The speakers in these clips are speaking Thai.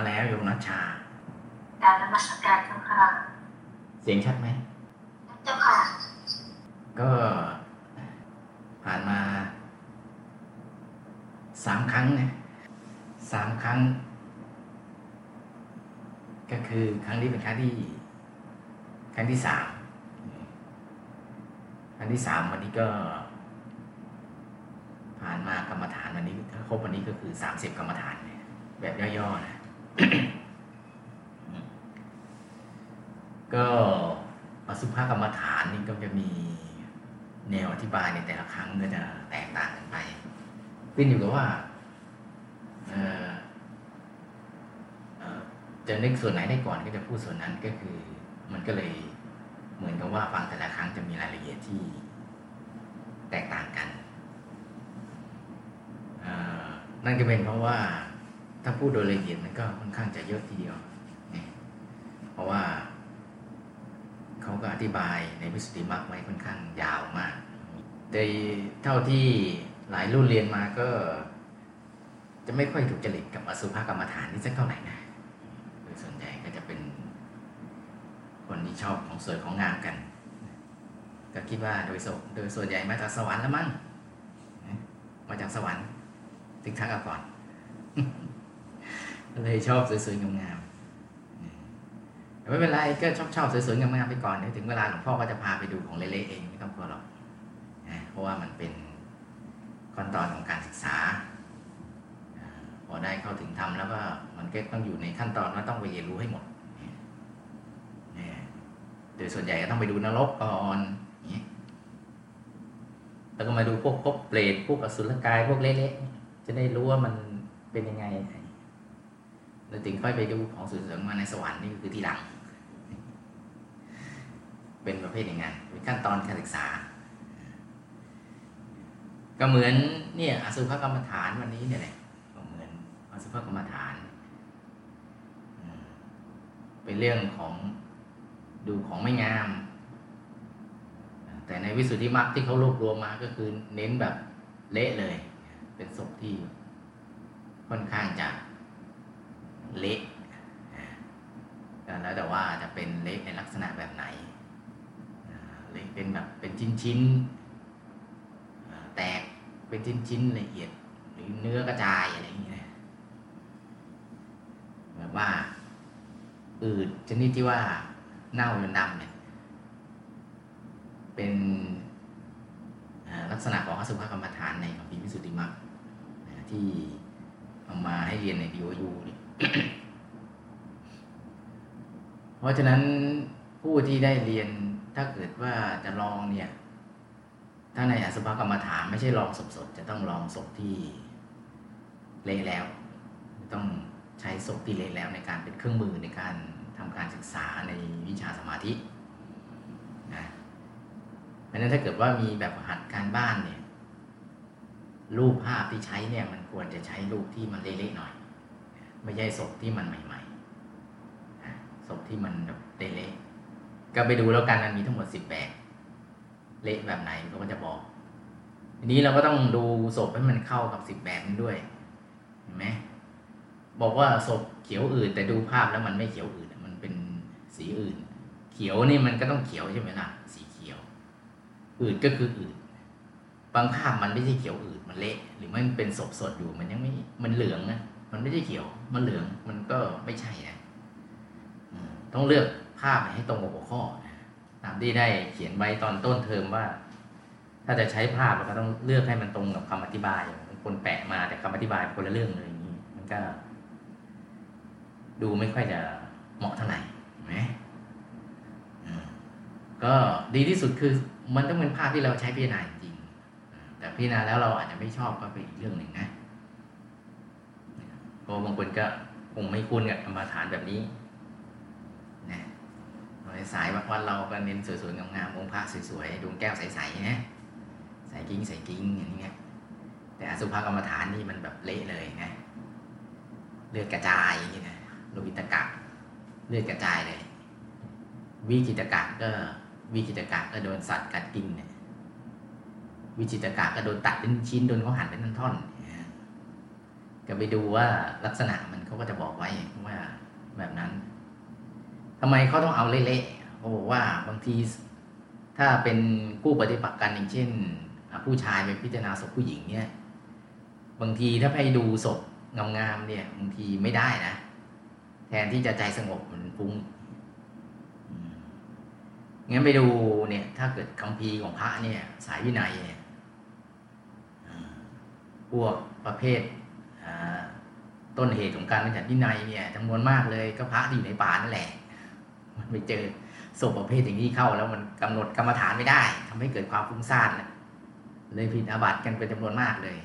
มาแล้วโยมนัชชาการนมัสการเจ้าค่ะ เสียงชัดไหมเจ้าค่ะ ก็ผ่านมาสามครั้งนะสามครั้ง ก็คือครั้งนี้เป็นครั้งที่ ครั้งที่สามครั้งที่สามวันนี้ก็ ผ่านมากรรมฐานวันนี้ถ้าครบวันนี้ก็คือสามสิบกรรมฐานเนี่ยแบบย่อๆนะ ก็อสุภกรรมฐานนี่ก็จะมีแนวอธิบายในแต่ละครั้งก็จะแตกต่างกันไปขึ้นอยู่กับว่าจะนึกส่วนไหนได้ก่อนก็จะพูดส่วนนั้นก็คือ มันก็เลยเหมือนกับว่าฟังแต่ละครั้งจะมีรายละเอียดที่แตกต่างกันนั่นก็เป็นเพราะว่า ถ้าพูดโดยละเอียดมันก็ค่อนข้างจะเยอะทีเดียว เพราะว่าเขาก็อธิบายในวิสุทธิมรรคไว้ค่อนข้างยาวมาก แต่เท่าที่หลายรุ่นเรียนมาก็ จะไม่ค่อยถูกจริตกับอสุภกรรมฐานนี่สักเท่าไหร่นะโดยส่วนใหญ่ก็จะเป็น คนที่ชอบของสวยของงามกัน ก็คิดว่าโดยส่วนโดยส่วนใหญ่มาจากสวรรค์แล้วมั้ง มาจากสวรรค์ถึงทักก่อน ก็เลยชอบสวยๆงามๆไม่เป็นไรก็ชอบชอบสวยๆงามๆไปก่อนเดี๋ยวถึงเวลาหลวงพ่อก็จะพาไปดูของเละๆเองไม่ต้องกลัวหรอกเพราะว่ามันเป็นขั้นตอนของการศึกษา พอได้เข้าถึงทำแล้วก็มันก็ต้องอยู่ในขั้นตอนว่าต้องไปเรียนรู้ให้หมดโดยส่วนใหญ่ก็ต้องไปดูนรกก่อนแล้วก็มาดูพวกภพเปรตพวกอสุรกายพวกเละๆจะได้รู้ว่ามันเป็นยังไง แล้วถึงค่อยไปดูของสวยๆมาในสวรรค์นี่คือที่หลัง เป็นประเภทอย่างนั้นเป็นขั้นตอนการศึกษา ก็เหมือนเนี่ยอสุภกรรมฐานวันนี้เนี่ยแหละก็เหมือนอสุภกรรมฐาน เป็นเรื่องของดูของไม่งาม แต่ในวิสุทธิมรรคที่เขารวบรวมมาก็คือเน้นแบบเละเลย เป็นศพที่ค่อนข้างจะ เละแล้วแต่ว่าจะเป็นเละในลักษณะแบบไหนเละเป็นแบบเป็นชิ้นชิ้นๆแตกเป็นชิ้นชิ้นๆละเอียด หรือเนื้อกระจายอะไรอย่างเงี้ยแบบว่าอืดชนิดที่ว่าเน่าจนดำเนี่ยเป็นลักษณะของอสุภกรรมฐานในคัมภีร์วิสุทธิมรรคที่เอามาให้เรียนใน DOU เนี่ย เพราะฉะนั้นผู้ที่ได้เรียนถ้าเกิดว่าจะลองเนี่ย ถ้าในอสุภกรรมฐานไม่ใช่ลองสดๆจะต้องลองศพที่เละแล้ว ต้องใช้ศพที่เละแล้วในการเป็นเครื่องมือในการทำการศึกษาในวิชาสมาธินะเพราะฉะนั้นถ้าเกิดว่ามีแบบหัดการบ้านเนี่ย รูปภาพที่ใช้เนี่ย มันควรจะใช้รูปที่มันเละๆหน่อย ไม่ใช่ศพที่มันใหม่ๆศพที่มันแบบเละๆก็ไปดูแล้วกันมันมีทั้งหมดสิบแบบเละแบบไหนเขาก็จะบอก ทีนี้เราก็ต้องดูศพให้มันเข้ากับสิบแบบนั้นด้วยเห็นไหมบอกว่าศพเขียวอื่น แต่ดูภาพแล้วมันไม่เขียวอื่นมันเป็นสีอื่น เขียวนี่มันก็ต้องเขียวใช่ไหมล่ะ สีเขียว อื่นก็คืออื่น บางภาพมันไม่ใช่เขียวอื่นมันเละ หรือมันเป็นศพสดอยู่มันยังไม่มันเหลืองนะมันไม่ใช่เขียว มันเหลืองมันก็ไม่ใช่นะต้องเลือกภาพให้ตรงกับหัวข้อนะตามที่ได้เขียนไว้ตอนต้นเทอมว่า ถ้าจะใช้ภาพเราก็ต้องเลือกให้มันตรงกับคำอธิบายคนแปะมาแต่คำอธิบายคนละเรื่องเลยอย่างนี้มันก็ ดูไม่ค่อยจะเหมาะเท่าไหร่นไหมอืมก็ดีที่สุดคือมันต้องเป็นภาพที่เราใช้พิจารณาจริงแต่พิจารณาแล้วเราอาจจะไม่ชอบก็เป็นอีกเรื่องหนึ่งนะ ราะบางคนก็คงไม่คุ้นกับกรรมฐานแบบนี้นะในสายวันเราก็เน้นสวยๆงามๆองค์พระสวยๆดวงแก้วใสๆนะใส่กิ้งใส่กิ้งอย่างนี้แต่อสุภกรรมฐานนี่มันแบบเละเลยนะเลือดกระจายอย่างนี้นะโลหิตกะเลือดกระจายเลย วิจิตกะก็วิจิตกะก็โดนสัตว์กัดกินเนี่ยวิจิตกะก็โดนตัดเป็นชิ้นโดนเขาหั่นเป็นท่อนๆ เนี่ยก็ไปดูว่าลักษณะมันเขาก็จะบอกไว้ว่าแบบนั้นทำไมเขาต้องเอาเละๆเขาบอกว่าบางทีถ้าเป็นผู้ปฏิบัติกันอย่างเช่น ผู้ชายไปพิจารณาศพผู้หญิงเนี่ย บางทีถ้าไปดูศพงามๆเนี่ยบางทีไม่ได้นะ แทนที่จะใจสงบมันฟุ้งงั้นไปดูเนี่ย ถ้าเกิดคัมภีของพระเนี่ย สายวินัยเนี่ยพวกประเภท ต้นเหตุของการบัญญัติวินัยเนี่ยจำนวนมากเลยก็พระที่อยู่ในป่านั่นแหละ มันไปเจอศพประเภทอย่างนี้เข้า แล้วมันกำหนดกรรมฐานไม่ได้ทำให้เกิดความฟุ้งซ่านเลยผิดอาบัติกันเป็นจำนวนมากเลย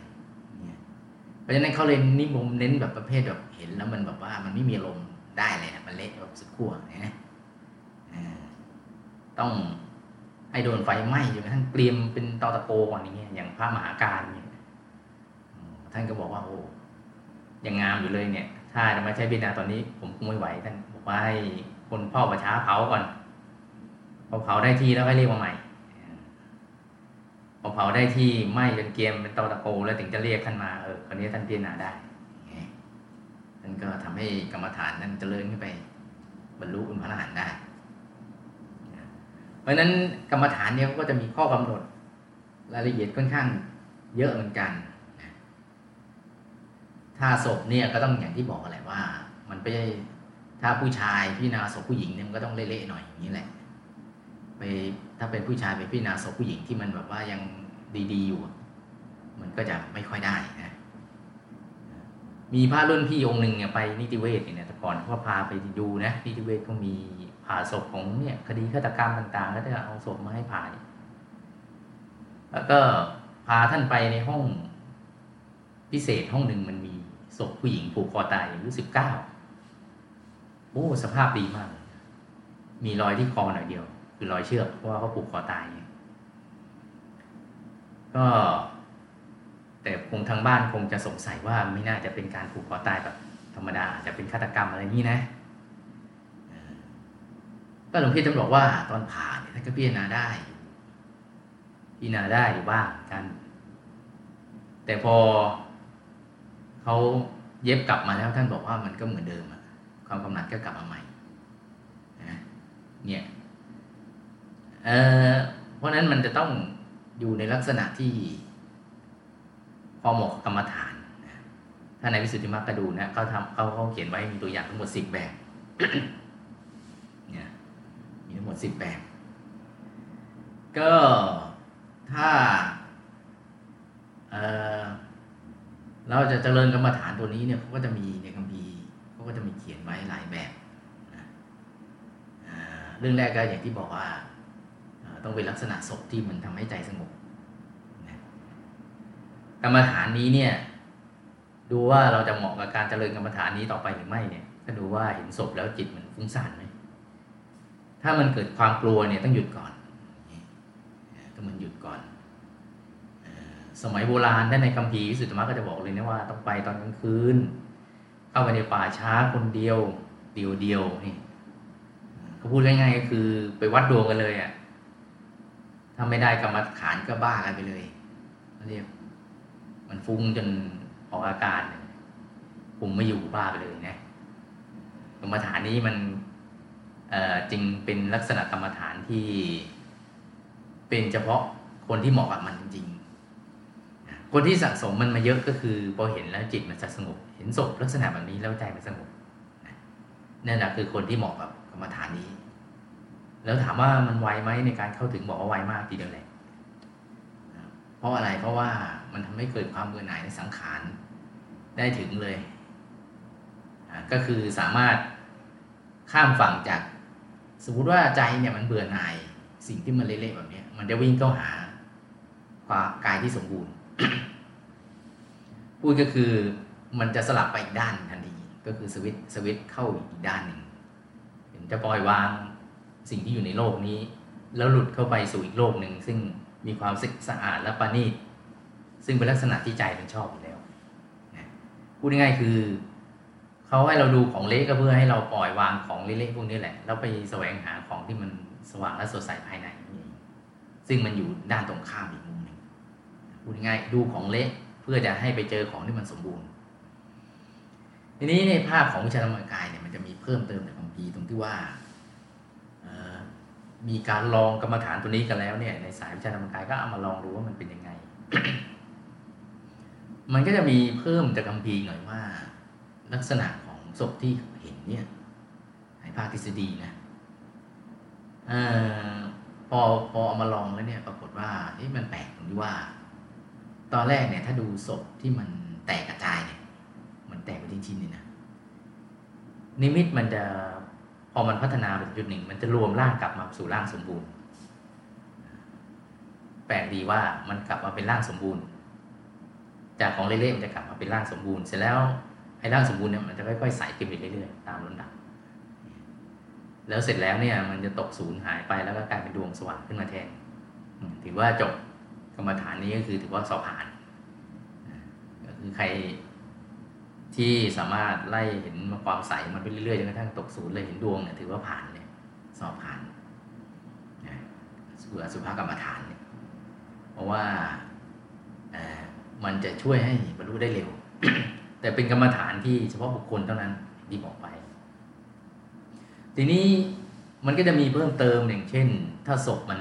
เพราะฉะนั้นเขาเลยนิมมเน้นแบบประเภทแบบเห็นแล้วมันแบบว่ามันไม่มีอารมณ์ได้เลยนะมันเละแบบสุดขั้วนะต้องให้โดนไฟไหม้จนกระทั่งเกรียมเป็นตอตะโกก่อนอย่างเงี้ยอย่างพระมหาการเนี่ยท่านก็บอกว่าโอ้ ยังงามอยู่เลยเนี่ย ถ้าจะมาใช้บินาตอนนี้ ผมคงไม่ไหวท่านบอกว่าให้คนพ่อประช้าเผาก่อนพอเผาได้ที่แล้วค่อยเรียกมาใหม่พอเผาได้ที่ไหมจนเกียมเป็นเตาตะโกแล้วถึงจะเรียกท่านมาเออคนนี้ท่านพิจารณาได้ท่านก็ทำให้กรรมฐานนั้นเจริญขึ้นไป บรรลุเป็นพระอรหันต์ได้เพราะฉะนั้นกรรมฐานเนี่ยก็จะมีข้อกำหนด รายละเอียดค่อนข้างเยอะเหมือนกัน ถ้าศพเนี่ยก็ต้องอย่างที่บอกแหละว่า มันไม่ใช่ถ้าผู้ชายพิจารณาศพผู้หญิงเนี่ยมันก็ต้องเละๆหน่อยอย่างนี้แหละไปถ้าเป็นผู้ชายไปพิจารณาศพผู้หญิงที่มันแบบว่ายังดีๆอยู่ มันก็จะไม่ค่อยได้นะมีพระรุ่นพี่องค์หนึ่งเนี่ยไปนิติเวศเนี่ยแต่ก่อนเขาพาไปดูนะนิติเวศก็มีผ่าศพของเนี่ยคดีฆาตกรรมต่างๆแล้วจะเอาศพมาให้ผ่าแล้วก็พาท่านไปในห้องพิเศษห้องหนึ่งมันมี ศพผู้หญิงผูกคอตายอายุสิบเก้าโอ้สภาพดีมาก มีรอยที่คอหน่อยเดียว คือรอยเชือกเพราะว่าเขาผูกคอตาย ก็ แต่คงทางบ้านคงจะสงสัยว่าไม่น่าจะเป็นการผูกคอตายแบบธรรมดาจะเป็นฆาตกรรมอะไรนี้นะก็หลวงพี่ท่านบอกว่าตอนผ่าเนี่ยท่านก็พิจารณาได้พิจารณาได้อยู่บ้างกัน แต่พอ เขาเย็บกลับมาแล้วท่านบอกว่ามันก็เหมือนเดิมอะความกำหนัดก็กลับมาใหม่นะเนี่ยเออเพราะนั้นมันจะต้องอยู่ในลักษณะที่พอเหมาะกรรมฐานถ้าในวิสุทธิมรรคก็ดูนะเขาทำเขาเขาเขียนไว้มีตัวอย่างทั้งหมดสิบแบบเนี่ยมีทั้งหมดสิบแบบ ก็ถ้า เออ เราจะเจริญกรรมฐานตัวนี้เนี่ยเขาก็จะมีในคัมภีร์เขาก็จะมีเขียนไว้หลายแบบนะเรื่องแรกก็อย่างที่บอกว่าต้องเป็นลักษณะศพที่มันทำให้ใจสงบกรรมฐานนี้เนี่ย ดูว่าเราจะเหมาะกับการเจริญกรรมฐานนี้ต่อไปหรือไม่เนี่ยก็ดูว่าเห็นศพแล้วจิตมันฟุ้งซ่านไหมถ้ามันเกิดความกลัวเนี่ยต้องหยุดก่อนต้องมันหยุดก่อน สมัยโบราณท่านในคัมภีร์วิสุทธิมรรคก็จะบอกเลยนะว่าต้องไปตอนกลางคืน เข้าไปในป่าช้าคนเดียว เดียวเดียวนี่เขาพูดง่ายๆก็คือไปวัดดวงกันเลยอะ่ะถ้าไม่ได้กรรมฐานก็บ้ากันไปเลยเรียกมันฟุ้งจนออกอาการคุมไม่อยู่บ้าไปเลยนะกรรมฐานนี้มันเอ่อจึงเป็นลักษณะกรรมฐานที่เป็นเฉพาะคนที่เหมาะกับมันจริง คนที่สะสมมันมาเยอะก็คือพอเห็นแล้วจิตมันจะสงบ เห็นศพลักษณะแบบนี้แล้วใจมันสงบนั่นแหละคือคนที่เหมาะกับกรรมฐานนี้ แล้วถามว่ามันไวไหมในการเข้าถึงบอกว่าไวมากทีเดียวแหละเพราะอะไรเพราะว่ามันทำให้เกิดความเบื่อหน่ายในสังขารได้ถึงเลยก็คือสามารถข้ามฝั่งจาก สมมติว่าใจเนี่ยมันเบื่อหน่าย สิ่งที่มันเละๆแบบนี้มันจะวิ่งเข้าหาความกายที่สมบูรณ์ พูดก็คือมันจะสลับไปอีกด้านทันทีก็คือสวิตสวิตเข้าอีกด้านหนึ่งจะปล่อยวางสิ่งที่อยู่ในโลกนี้ แล้วหลุดเข้าไปสู่อีกโลกหนึ่งซึ่งมีความสะอาดและประณีตซึ่งเป็นลักษณะที่ใจมันชอบอยู่แล้วพูดง่ายๆคือเขาให้เราดูของเละก็เพื่อให้เราปล่อยวางของเละๆพวกนี้แหละแล้วไปแสวงหาของที่มันสว่างและสดใสภายในซึ่งมันอยู่ด้านตรงข้ามอีกมุมหนึ่ง พูดง่ายดูของเละเพื่อจะให้ไปเจอของที่มันสมบูรณ์ ทีนี้ในภาพของวิชาธรรมกายเนี่ยมันจะมีเพิ่มเติมในคัมภีตรงที่ว่ามีการลองกรรมฐานตัวนี้กันแล้วเนี่ย ในสายวิชาธรรมกายก็เอามาลองดูว่ามันเป็นยังไง มันก็จะมีเพิ่มจากคำพีหน่อยว่า ลักษณะของศพที่เห็นเนี่ยในภาคทฤษฎีนะอพอพอเอามาลองแล้วเนี่ย ปรากฏว่าเอ๊ะมันแปลกตรงที่ว่า ตอนแรกเนี่ย ถ้าดูศพที่มันแตกกระจายเนี่ย มันแตกไปชิ้นๆนี่นะนิมิตมันจะพอมันพัฒนาไปจุดหนึ่ง มันจะรวมร่างกลับมาสู่ร่างสมบูรณ์ แปลกดีว่ามันกลับมาเป็นร่างสมบูรณ์ จากของเละๆมันจะกลับมาเป็นร่างสมบูรณ์ เสร็จแล้วไอ้ร่างสมบูรณ์เนี่ยมันจะค่อยๆใสขึ้นไปเรื่อยๆตามลำดับแล้วเสร็จแล้วเนี่ย มันจะตกศูนย์หายไปแล้วก็กลายเป็นดวงสว่างขึ้นมาแทนถือว่าจบ กรรมฐานนี้ก็คือถือว่าสอบผ่านก็คือใครที่สามารถไล่เห็นความใสมันไปเรื่อยๆจนกระทั่งตกศูนย์เลยเห็นดวงเนี่ยถือว่าผ่านเลยสอบผ่านนะสุภสุภากรรมฐานเนี่ยเพราะว่ามันจะช่วยให้บรรลุได้เร็ว แต่เป็นกรรมฐานที่เฉพาะบุคคลเท่านั้นที่บอกไป ทีนี้มันก็จะมีเพิ่มเติมอย่างเช่น ถ้าศพมัน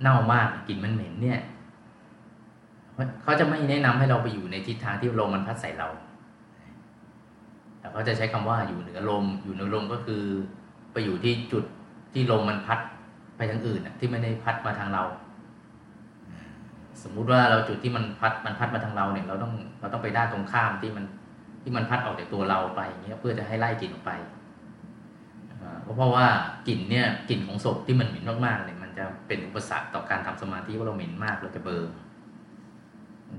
เน่ามากกลิ่นมันเหม็นเนี่ย เขาจะไม่แนะนำให้เราไปอยู่ในทิศทางที่ลมมันพัดใส่เราแต่เขาจะใช้คำว่าอยู่เหนือลม อยู่เหนือลมก็คือไปอยู่ที่จุดที่ลมมันพัดไปทางอื่นที่ไม่ได้พัดมาทางเรา สมมุติว่าเราจุดที่มันพัดมันพัดมาทางเราเนี่ย เราต้องเราต้องไปด้านตรงข้ามที่มันที่มันพัดออกจากตัวเราไปอย่างเงี้ยเพื่อจะให้ไล่กลิ่นออกไปเพราะว่ากลิ่นเนี่ยกลิ่นของศพที่มันเหม็นมากๆเนี่ยมันจะเป็นอุปสรรคต่อการทำสมาธิว่าเราเหม็นมากเราจะเบอร์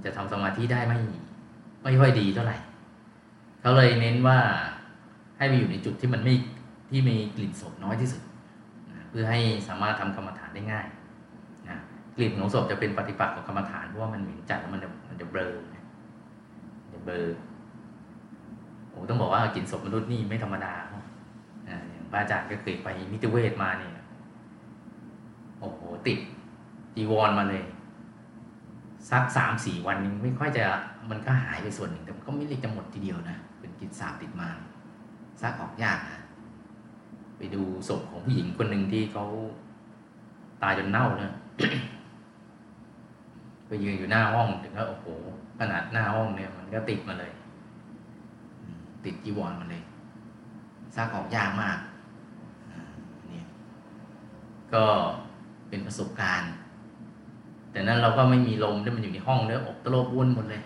จะทำสมาธิได้ไม่ไม่ค่อยดีเท่าไหร่เขาเลยเน้นว่าให้ไปอยู่ในจุดที่มันไม่ที่มีกลิ่นศพน้อยที่สุดนะเพื่อให้สามารถทำกรรมฐานได้ง่ายนะกลิ่นของศพจะเป็นปฏิปักษ์กับกรรมฐานเพราะว่ามันเหม็นจัดแล้วมันจะมันจะเบลอนะจะเบลอโอ้ต้องบอกว่ากลิ่นศพมนุษย์นี่ไม่ธรรมดาอย่างพระอาจารย์ก็เคยไปมิตรเวทมาเนี่ยโอ้โหติดจีวรมาเลย สักสามสี่วันนึงไม่ค่อยจะมันก็หายไปส่วนหนึ่งแต่มันก็ไม่ได้จะหมดทีเดียวนะ เป็นกินสาบติดมาซักออกยากนะไปดูศพของผู้หญิงคนหนึ่งที่เขาตายจนเน่าเนี่ยไปยืนอยู่หน้าห้องถึงก็โอ้โหขนาดหน้าห้องเนี่ย มันก็ติดมาเลย ติดจีวรมาเลยซักออกยากมากเนี่ยก็เป็นประสบการณ์ แต่นั้นเราก็ไม่มีลมด้วยมันอยู่ในห้องด้วยอบตะโลบวุ่นหมดเลย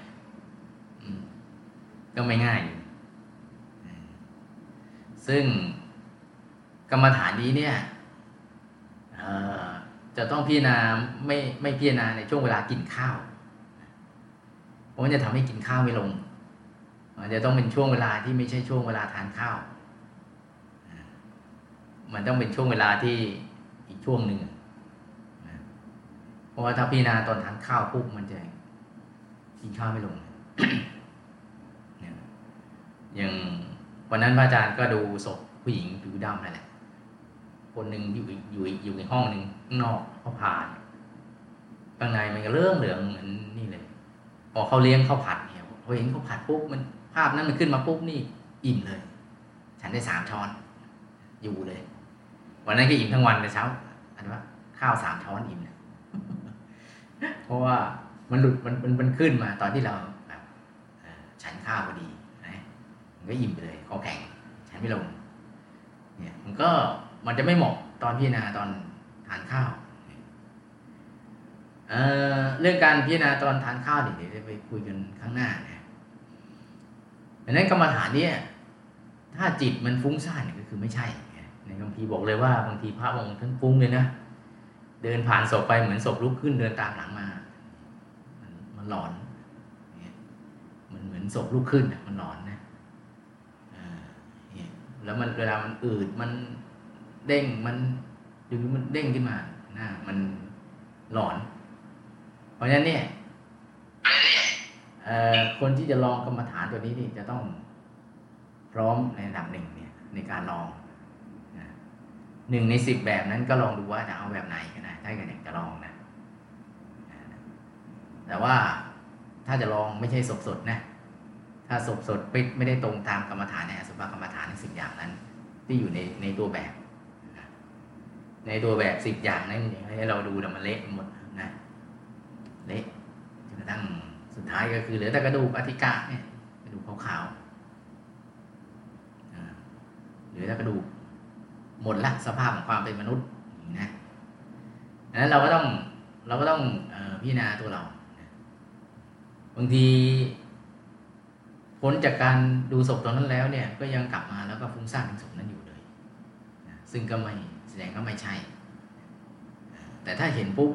ก็ไม่ง่าย ซึ่งกรรมฐานนี้เนี่ยจะต้องพิจารณาไม่ไม่พิจารณาในช่วงเวลากินข้าว เพราะมันจะทำให้กินข้าวไม่ลงมันจะต้องเป็นช่วงเวลาที่ไม่ใช่ช่วงเวลาทานข้าว มันต้องเป็นช่วงเวลาที่อีกช่วงหนึ่ง เพราะว่าถ้าพิจารณาตอนทานข้าวปุ๊บมันจะกินข้าวไม่ลงอย่างวันนั้นพระอาจารย์ก็ดูศพผู้หญิงผิวดำนั่นแหละ คนหนึ่งอยู่อยู่อยู่ในห้องหนึ่งข้างนอกเขาผ่านข้างในมันก็เรื่องเหลืองเหมือนนี่เลย พอเขาเลี้ยงเขาผัดเนี่ยพอเห็นข้าผัดปุ๊บมันภาพนั้นมันขึ้นมาปุ๊บนี่อิ่มเลย ฉันได้สามช้อน อยู่เลย วันนั้นก็อิ่มทั้งวันในเช้าอันว่าข้าวสามช้อนอิ่มเลย เพราะว่ามันหลุดมันมันมันขึ้นมาตอนที่เราแบบฉันข้าวพอดีนะมันก็อิ่มไปเลยคอแข็งฉันไม่ลง เนี่ยมันก็มันจะไม่เหมาะตอนพิจารณาตอนทานข้าวเเรื่องการพิจารณาตอนทานข้าวเดี๋ยวจะไปคุยกันข้างหน้านะดังนั้นกรรมฐานเนี่ยถ้าจิตมันฟุ้งซ่านเนี่ยก็คือไม่ใช่ในคำพีบอกเลยว่าบางทีพระองค์ท่านฟุ้งเลยนะ เดินผ่านศพไปเหมือนศพลุกขึ้นเดินตามหลังมามันมันหลอนมันเหมือนศพลุกขึ้นมันหลอนนะแล้วมันเวลามันอืดมันเด้งมันดึงมันเด้งขึ้นมานะมันหลอน เพราะฉะนั้นเนี่ยคนที่จะลองกรรมฐานตัวนี้นี่จะต้องพร้อมในระดับหนึ่งเนี่ยในการลองหนึ่งในสิบแบบนั้นก็ลองดูว่าจะเอาแบบไหน กันนะถ้กิดอยากจะลองนะ แต่ว่าถ้าจะลองไม่ใช่สดสดนะ ถ้าสดสดไม่ได้ตรงตามกรรมฐานในสุภกรรมฐานในสิบอย่างนั้น ที่อยู่ในในตัวแบบ ในตัวแบบสิบอย่างนั้นให้เราดูแต่มันเละหมดนะเละจนกระทั่งสุดท้ายก็คือเหลือแต่กระดูกอธิกะเนี่ยกระดูกขาวๆเหลือแต่กระดูกหมดละสภาพของความเป็นมนุษย์นะ ดังนั้นเราก็ต้องเราก็ต้องพิจารณาตัวเรา บางทีพ้นจากการดูศพตอนนั้นแล้วเนี่ย ก็ยังกลับมาแล้วก็ฟุ้งซ่านถึงศพนั้นอยู่เลย ซึ่งก็ไม่แสดงก็ไม่ใช่ แต่ถ้าเห็นปุ๊บ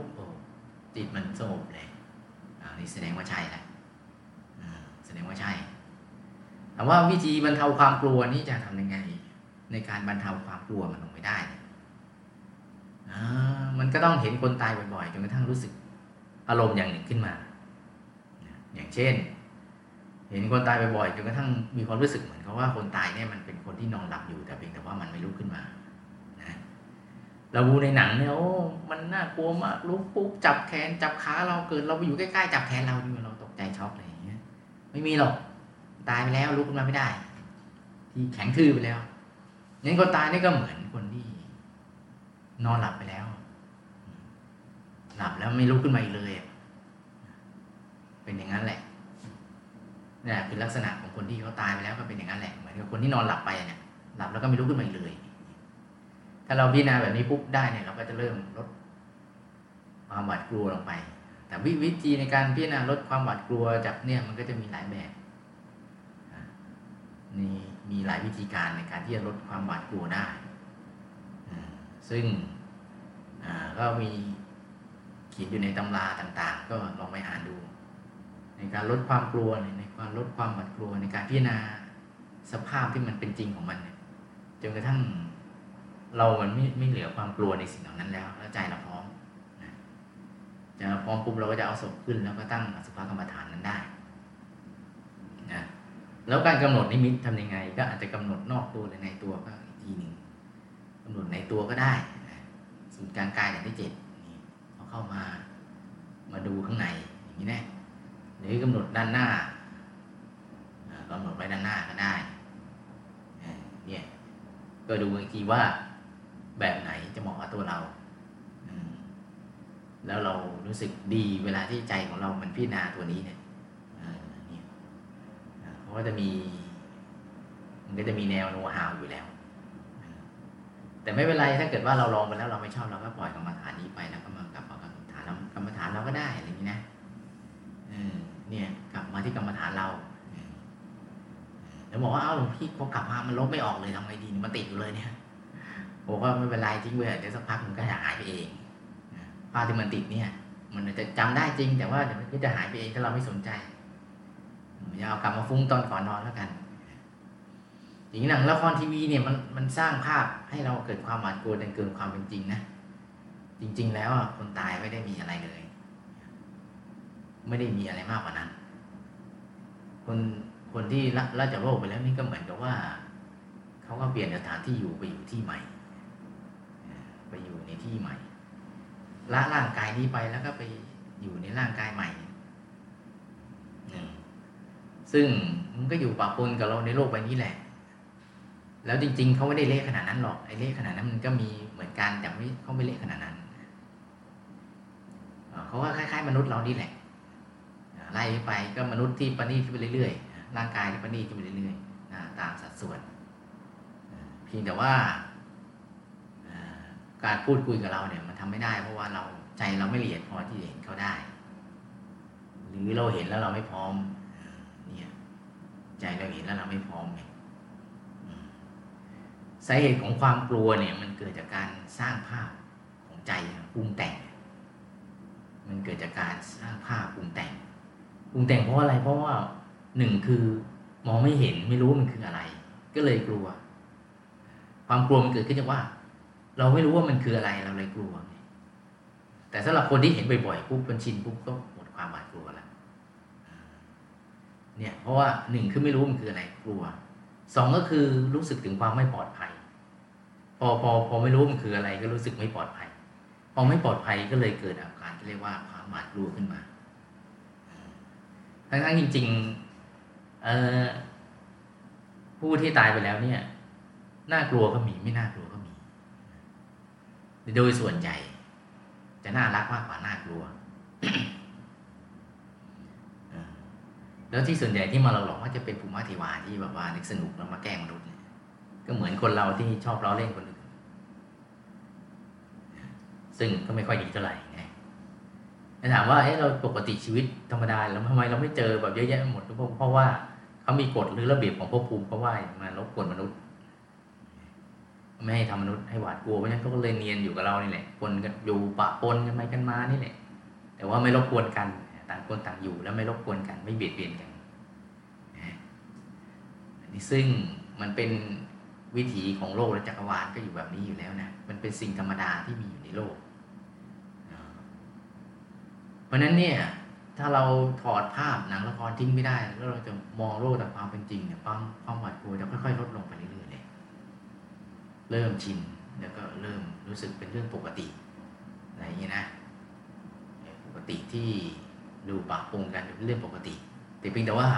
จิตมันสงบเลยอันนี้แสดงว่าใช่แหละแสดงว่าใช่ถามว่าวิธีบรรเทาความกลัวนี่จะทำยังไง ในการบรรเทาความกลัวมันลงไปได้ มันก็ต้องเห็นคนตายบ่อยๆจนกระทั่งรู้สึกอารมณ์อย่างหนึ่งขึ้นมา อย่างเช่น เห็นคนตายบ่อยๆจนกระทั่งมีความรู้สึกเหมือนกับว่าคนตายเนี่ยมันเป็นคนที่นอนหลับอยู่แต่เพียงแต่ว่ามันไม่ลุกขึ้นมาเราดูในหนังเนี่ยโอ้มันน่ากลัวมากลุกปุ๊บจับแขนจับขาเราเกิดเราไปอยู่ใกล้ๆจับแขนเราดิเราตกใจช็อกอะไรอย่างเงี้ย ไม่มีหรอกตายไปแล้วลุกขึ้นมาไม่ได้ ที่แข็งทื่อไปแล้วงั้นคนตายนี่ก็เหมือน นอนหลับไปแล้ว หลับแล้วไม่ลุกขึ้นมาอีกเลย เป็นอย่างนั้นแหละนี่เป็นลักษณะของคนที่เขาตายไปแล้วก็เป็นอย่างนั้นแหละเหมือนกับคนที่นอนหลับไปเนี่ยหลับแล้วก็ไม่ลุกขึ้นมาอีกเลย ถ้าเราพิจารณาแบบนี้ปุ๊บได้เนี่ยเราก็จะเริ่มลดความหวาดกลัวลงไป แต่วิวิธีในการพิจารณาลดความหวาดกลัวจากเนี่ยมันก็จะมีหลายแบบนี่มีหลายวิธีการในการที่จะลดความหวาดกลัวได้ ซึ่งก็มีเขียนอยู่ในตำราต่างๆ ก็ลองไปอ่านดู ในการลดความกลัวในการลดความหวาดกลัวในการพิจารณาสภาพที่มันเป็นจริงของมันจนกระทั่งเรามันไม่ไม่เหลือความกลัวในสิ่งเหล่านั้นแล้ว แล้วใจเราพร้อมจะพร้อมปุ๊บเราก็จะเอาศพขึ้นแล้วก็ตั้งสุภกรรมฐานนั้นได้นะแล้วการกำหนดนิมิตทำยังไง ก็อาจจะกำหนดนอกตัวหรือในตัวก็อีกทีหนึ่งำหนดในตัวก็ได้สูตรกลางกายอย่างที่เจ็ดนี่เขาเข้ามามาดูข้างในอย่างนี้นะหรือกำหนดด้านหน้ากำหนดไว้ด้านหน้าก็ได้เนี่ยก็ดูอีกทีว่าแบบไหนจะเหมาะกับตัวเราแล้วเรารู้สึกดีเวลาที่ใจของเรามันพิจารณาตัวนี้เนี่ยเพราะว่าจะมี มันก็จะมีแนวโน้หาวอยู่แล้ว แต่ไม่เป็นไรถ้าเกิดว่าเราลองไปแล้วเราไม่ชอบเราก็ปล่อยกรรมฐานนี้ไปแล้วก็มากลับมากรรมฐานกรรมฐานเราก็ได้อะไรอย่างนี้นะเนี่ย กลับมาที่กรรมฐานเราแล้วบอกว่าเอ้าหลวงพี่พอกลับมามันลบไม่ออกเลยทำไงดีมันติดอยู่เลยเนี่ยบอกว่าไม่เป็นไรทิ้งไว้เดี๋ยวสักพักมันก็จะหายไปเองภาพที่มันติดเนี่ย มันจะจำได้จริง แต่ว่าเดี๋ยวมันก็จะหายไปเองถ้าเราไม่สนใจอย่าเอากลับมาฟุ้งตอนก่อนนอนแล้วกัน อย่างหนังละครทีวีเนี่ยมันมันสร้างภาพให้เราเกิดความหวาดกลัวจนเกินความเป็นจริงนะ จริง ๆ แล้วคนตายไม่ได้มีอะไรเลย ไม่ได้มีอะไรมากกว่านั้น คนคนที่ละจากโลกไปแล้วนี่ก็เหมือนกับว่าเขาก็เปลี่ยนสถานที่อยู่ไปอยู่ที่ใหม่ ไปอยู่ในที่ใหม่ละร่างกายนี้ไปแล้วก็ไปอยู่ในร่างกายใหม่ซึ่งมันก็อยู่ปะปนกับเราในโลกใบนี้แหละ แล้วจริง ๆเขาไม่ได้เละขนาดนั้นหรอกไอ้เละขนาดนั้นมันก็มีเหมือนกันแต่ไม่เขาไม่เละขนาดนั้นเขาว่าคล้ายๆ มนุษย์เรานี่แหละไล่ไปก็มนุษย์ที่ปณีขึ้นไปเรื่อยๆร่างกายที่ปณีขึ้นไปเรื่อยๆตามสัดส่วนเพียงแต่ว่าการพูดคุยกับเราเนี่ยมันทำไม่ได้ เพราะว่าเราใจเราไม่ละเอียดพอที่จะเห็นเขาได้ หรือเราเห็นแล้วเราไม่พร้อมเนี่ยใจเราเห็นแล้วเราไม่พร้อมไงสาเหตุของความกลัวเนี่ย มันเกิดจากการสร้างภาพของใจปรุงแต่ง มันเกิดจากการสร้างภาพปรุงแต่งปรุงแต่งเพราะอะไรเพราะว่าหนึ่งคือมองไม่เห็นไม่รู้มันคืออะไร ก็เลยกลัว ความกลัวมันเกิดขึ้นจากว่า เราไม่รู้ว่ามันคืออะไรเราเลยกลัว แต่สำหรับคนที่เห็นบ่อยๆปุ๊บมันชินปุ๊บก็หมดความหวาดกลัวแล้วเนี่ย เพราะว่าหนึ่งคือไม่รู้มันคืออะไรกลัวสองก็คือรู้สึกถึงความไม่ปลอดภัย พอพอพอไม่รู้มันคืออะไรก็รู้สึกไม่ปลอดภัย พอไม่ปลอดภัยก็เลยเกิดอาการที่เรียกว่าความหวาดกลัวขึ้นมา ทั้งๆจริงๆผู้ที่ตายไปแล้วเนี่ยน่ากลัวก็มีไม่น่ากลัวก็มี โดยส่วนใหญ่ จะน่ารักมากกว่าน่ากลัวแล้วที่ส่วนใหญ่ที่มาเราหลอกว่าจะเป็นภูมิเทวาที่แบบว่านึกสนุกแล้วมาแกล้งมนุษย์ก็เหมือนคนเราที่ชอบล้อเล่นคน ซึ่งก็ไม่ค่อยดีเท่าไหร่ไงถามว่าเอ้เราปกติชีวิตธรรมดาแล้วทำไมเราไม่เจอแบบเยอะแยะหมดเพราะเพราะว่าเขามีกฎหรือระเบียบของภพภูมิเพราะว่ามาลบกวนมนุษย์ ไม่ให้ทำมนุษย์ให้หวาดกลัวเพราะฉะนั้นเขาก็เลยเนียนอยู่กับเรานี่แหละคนกันอยู่ปะปนกันไปกันมานี่แหละ แต่ว่าไม่รบกวนกันต่างคนต่างอยู่แล้วไม่รบกวนกัน ไม่เบียดเบียนกันนะอันนี้ซึ่งมันเป็นวิถีของโลกและจักรวาลก็อยู่แบบนี้อยู่แล้วนะ มันเป็นสิ่งธรรมดาที่มีอยู่ในโลก เพราะนั้นเนี่ยถ้าเราถอดภาพหนังละครทิ้งไม่ได้ แล้วเราจะมองโลกตามความเป็นจริงเนี่ยความความหวาดกลัวจะค่อยๆลดลงไปเรื่อยๆเลยเริ่มชินแล้วก็เริ่มรู้สึกเป็นเรื่องปกติอะไรอย่างนี้นะปกติที่ดูปะปงกันเป็นเรื่องปกติ แต่เพียงแต่ว่า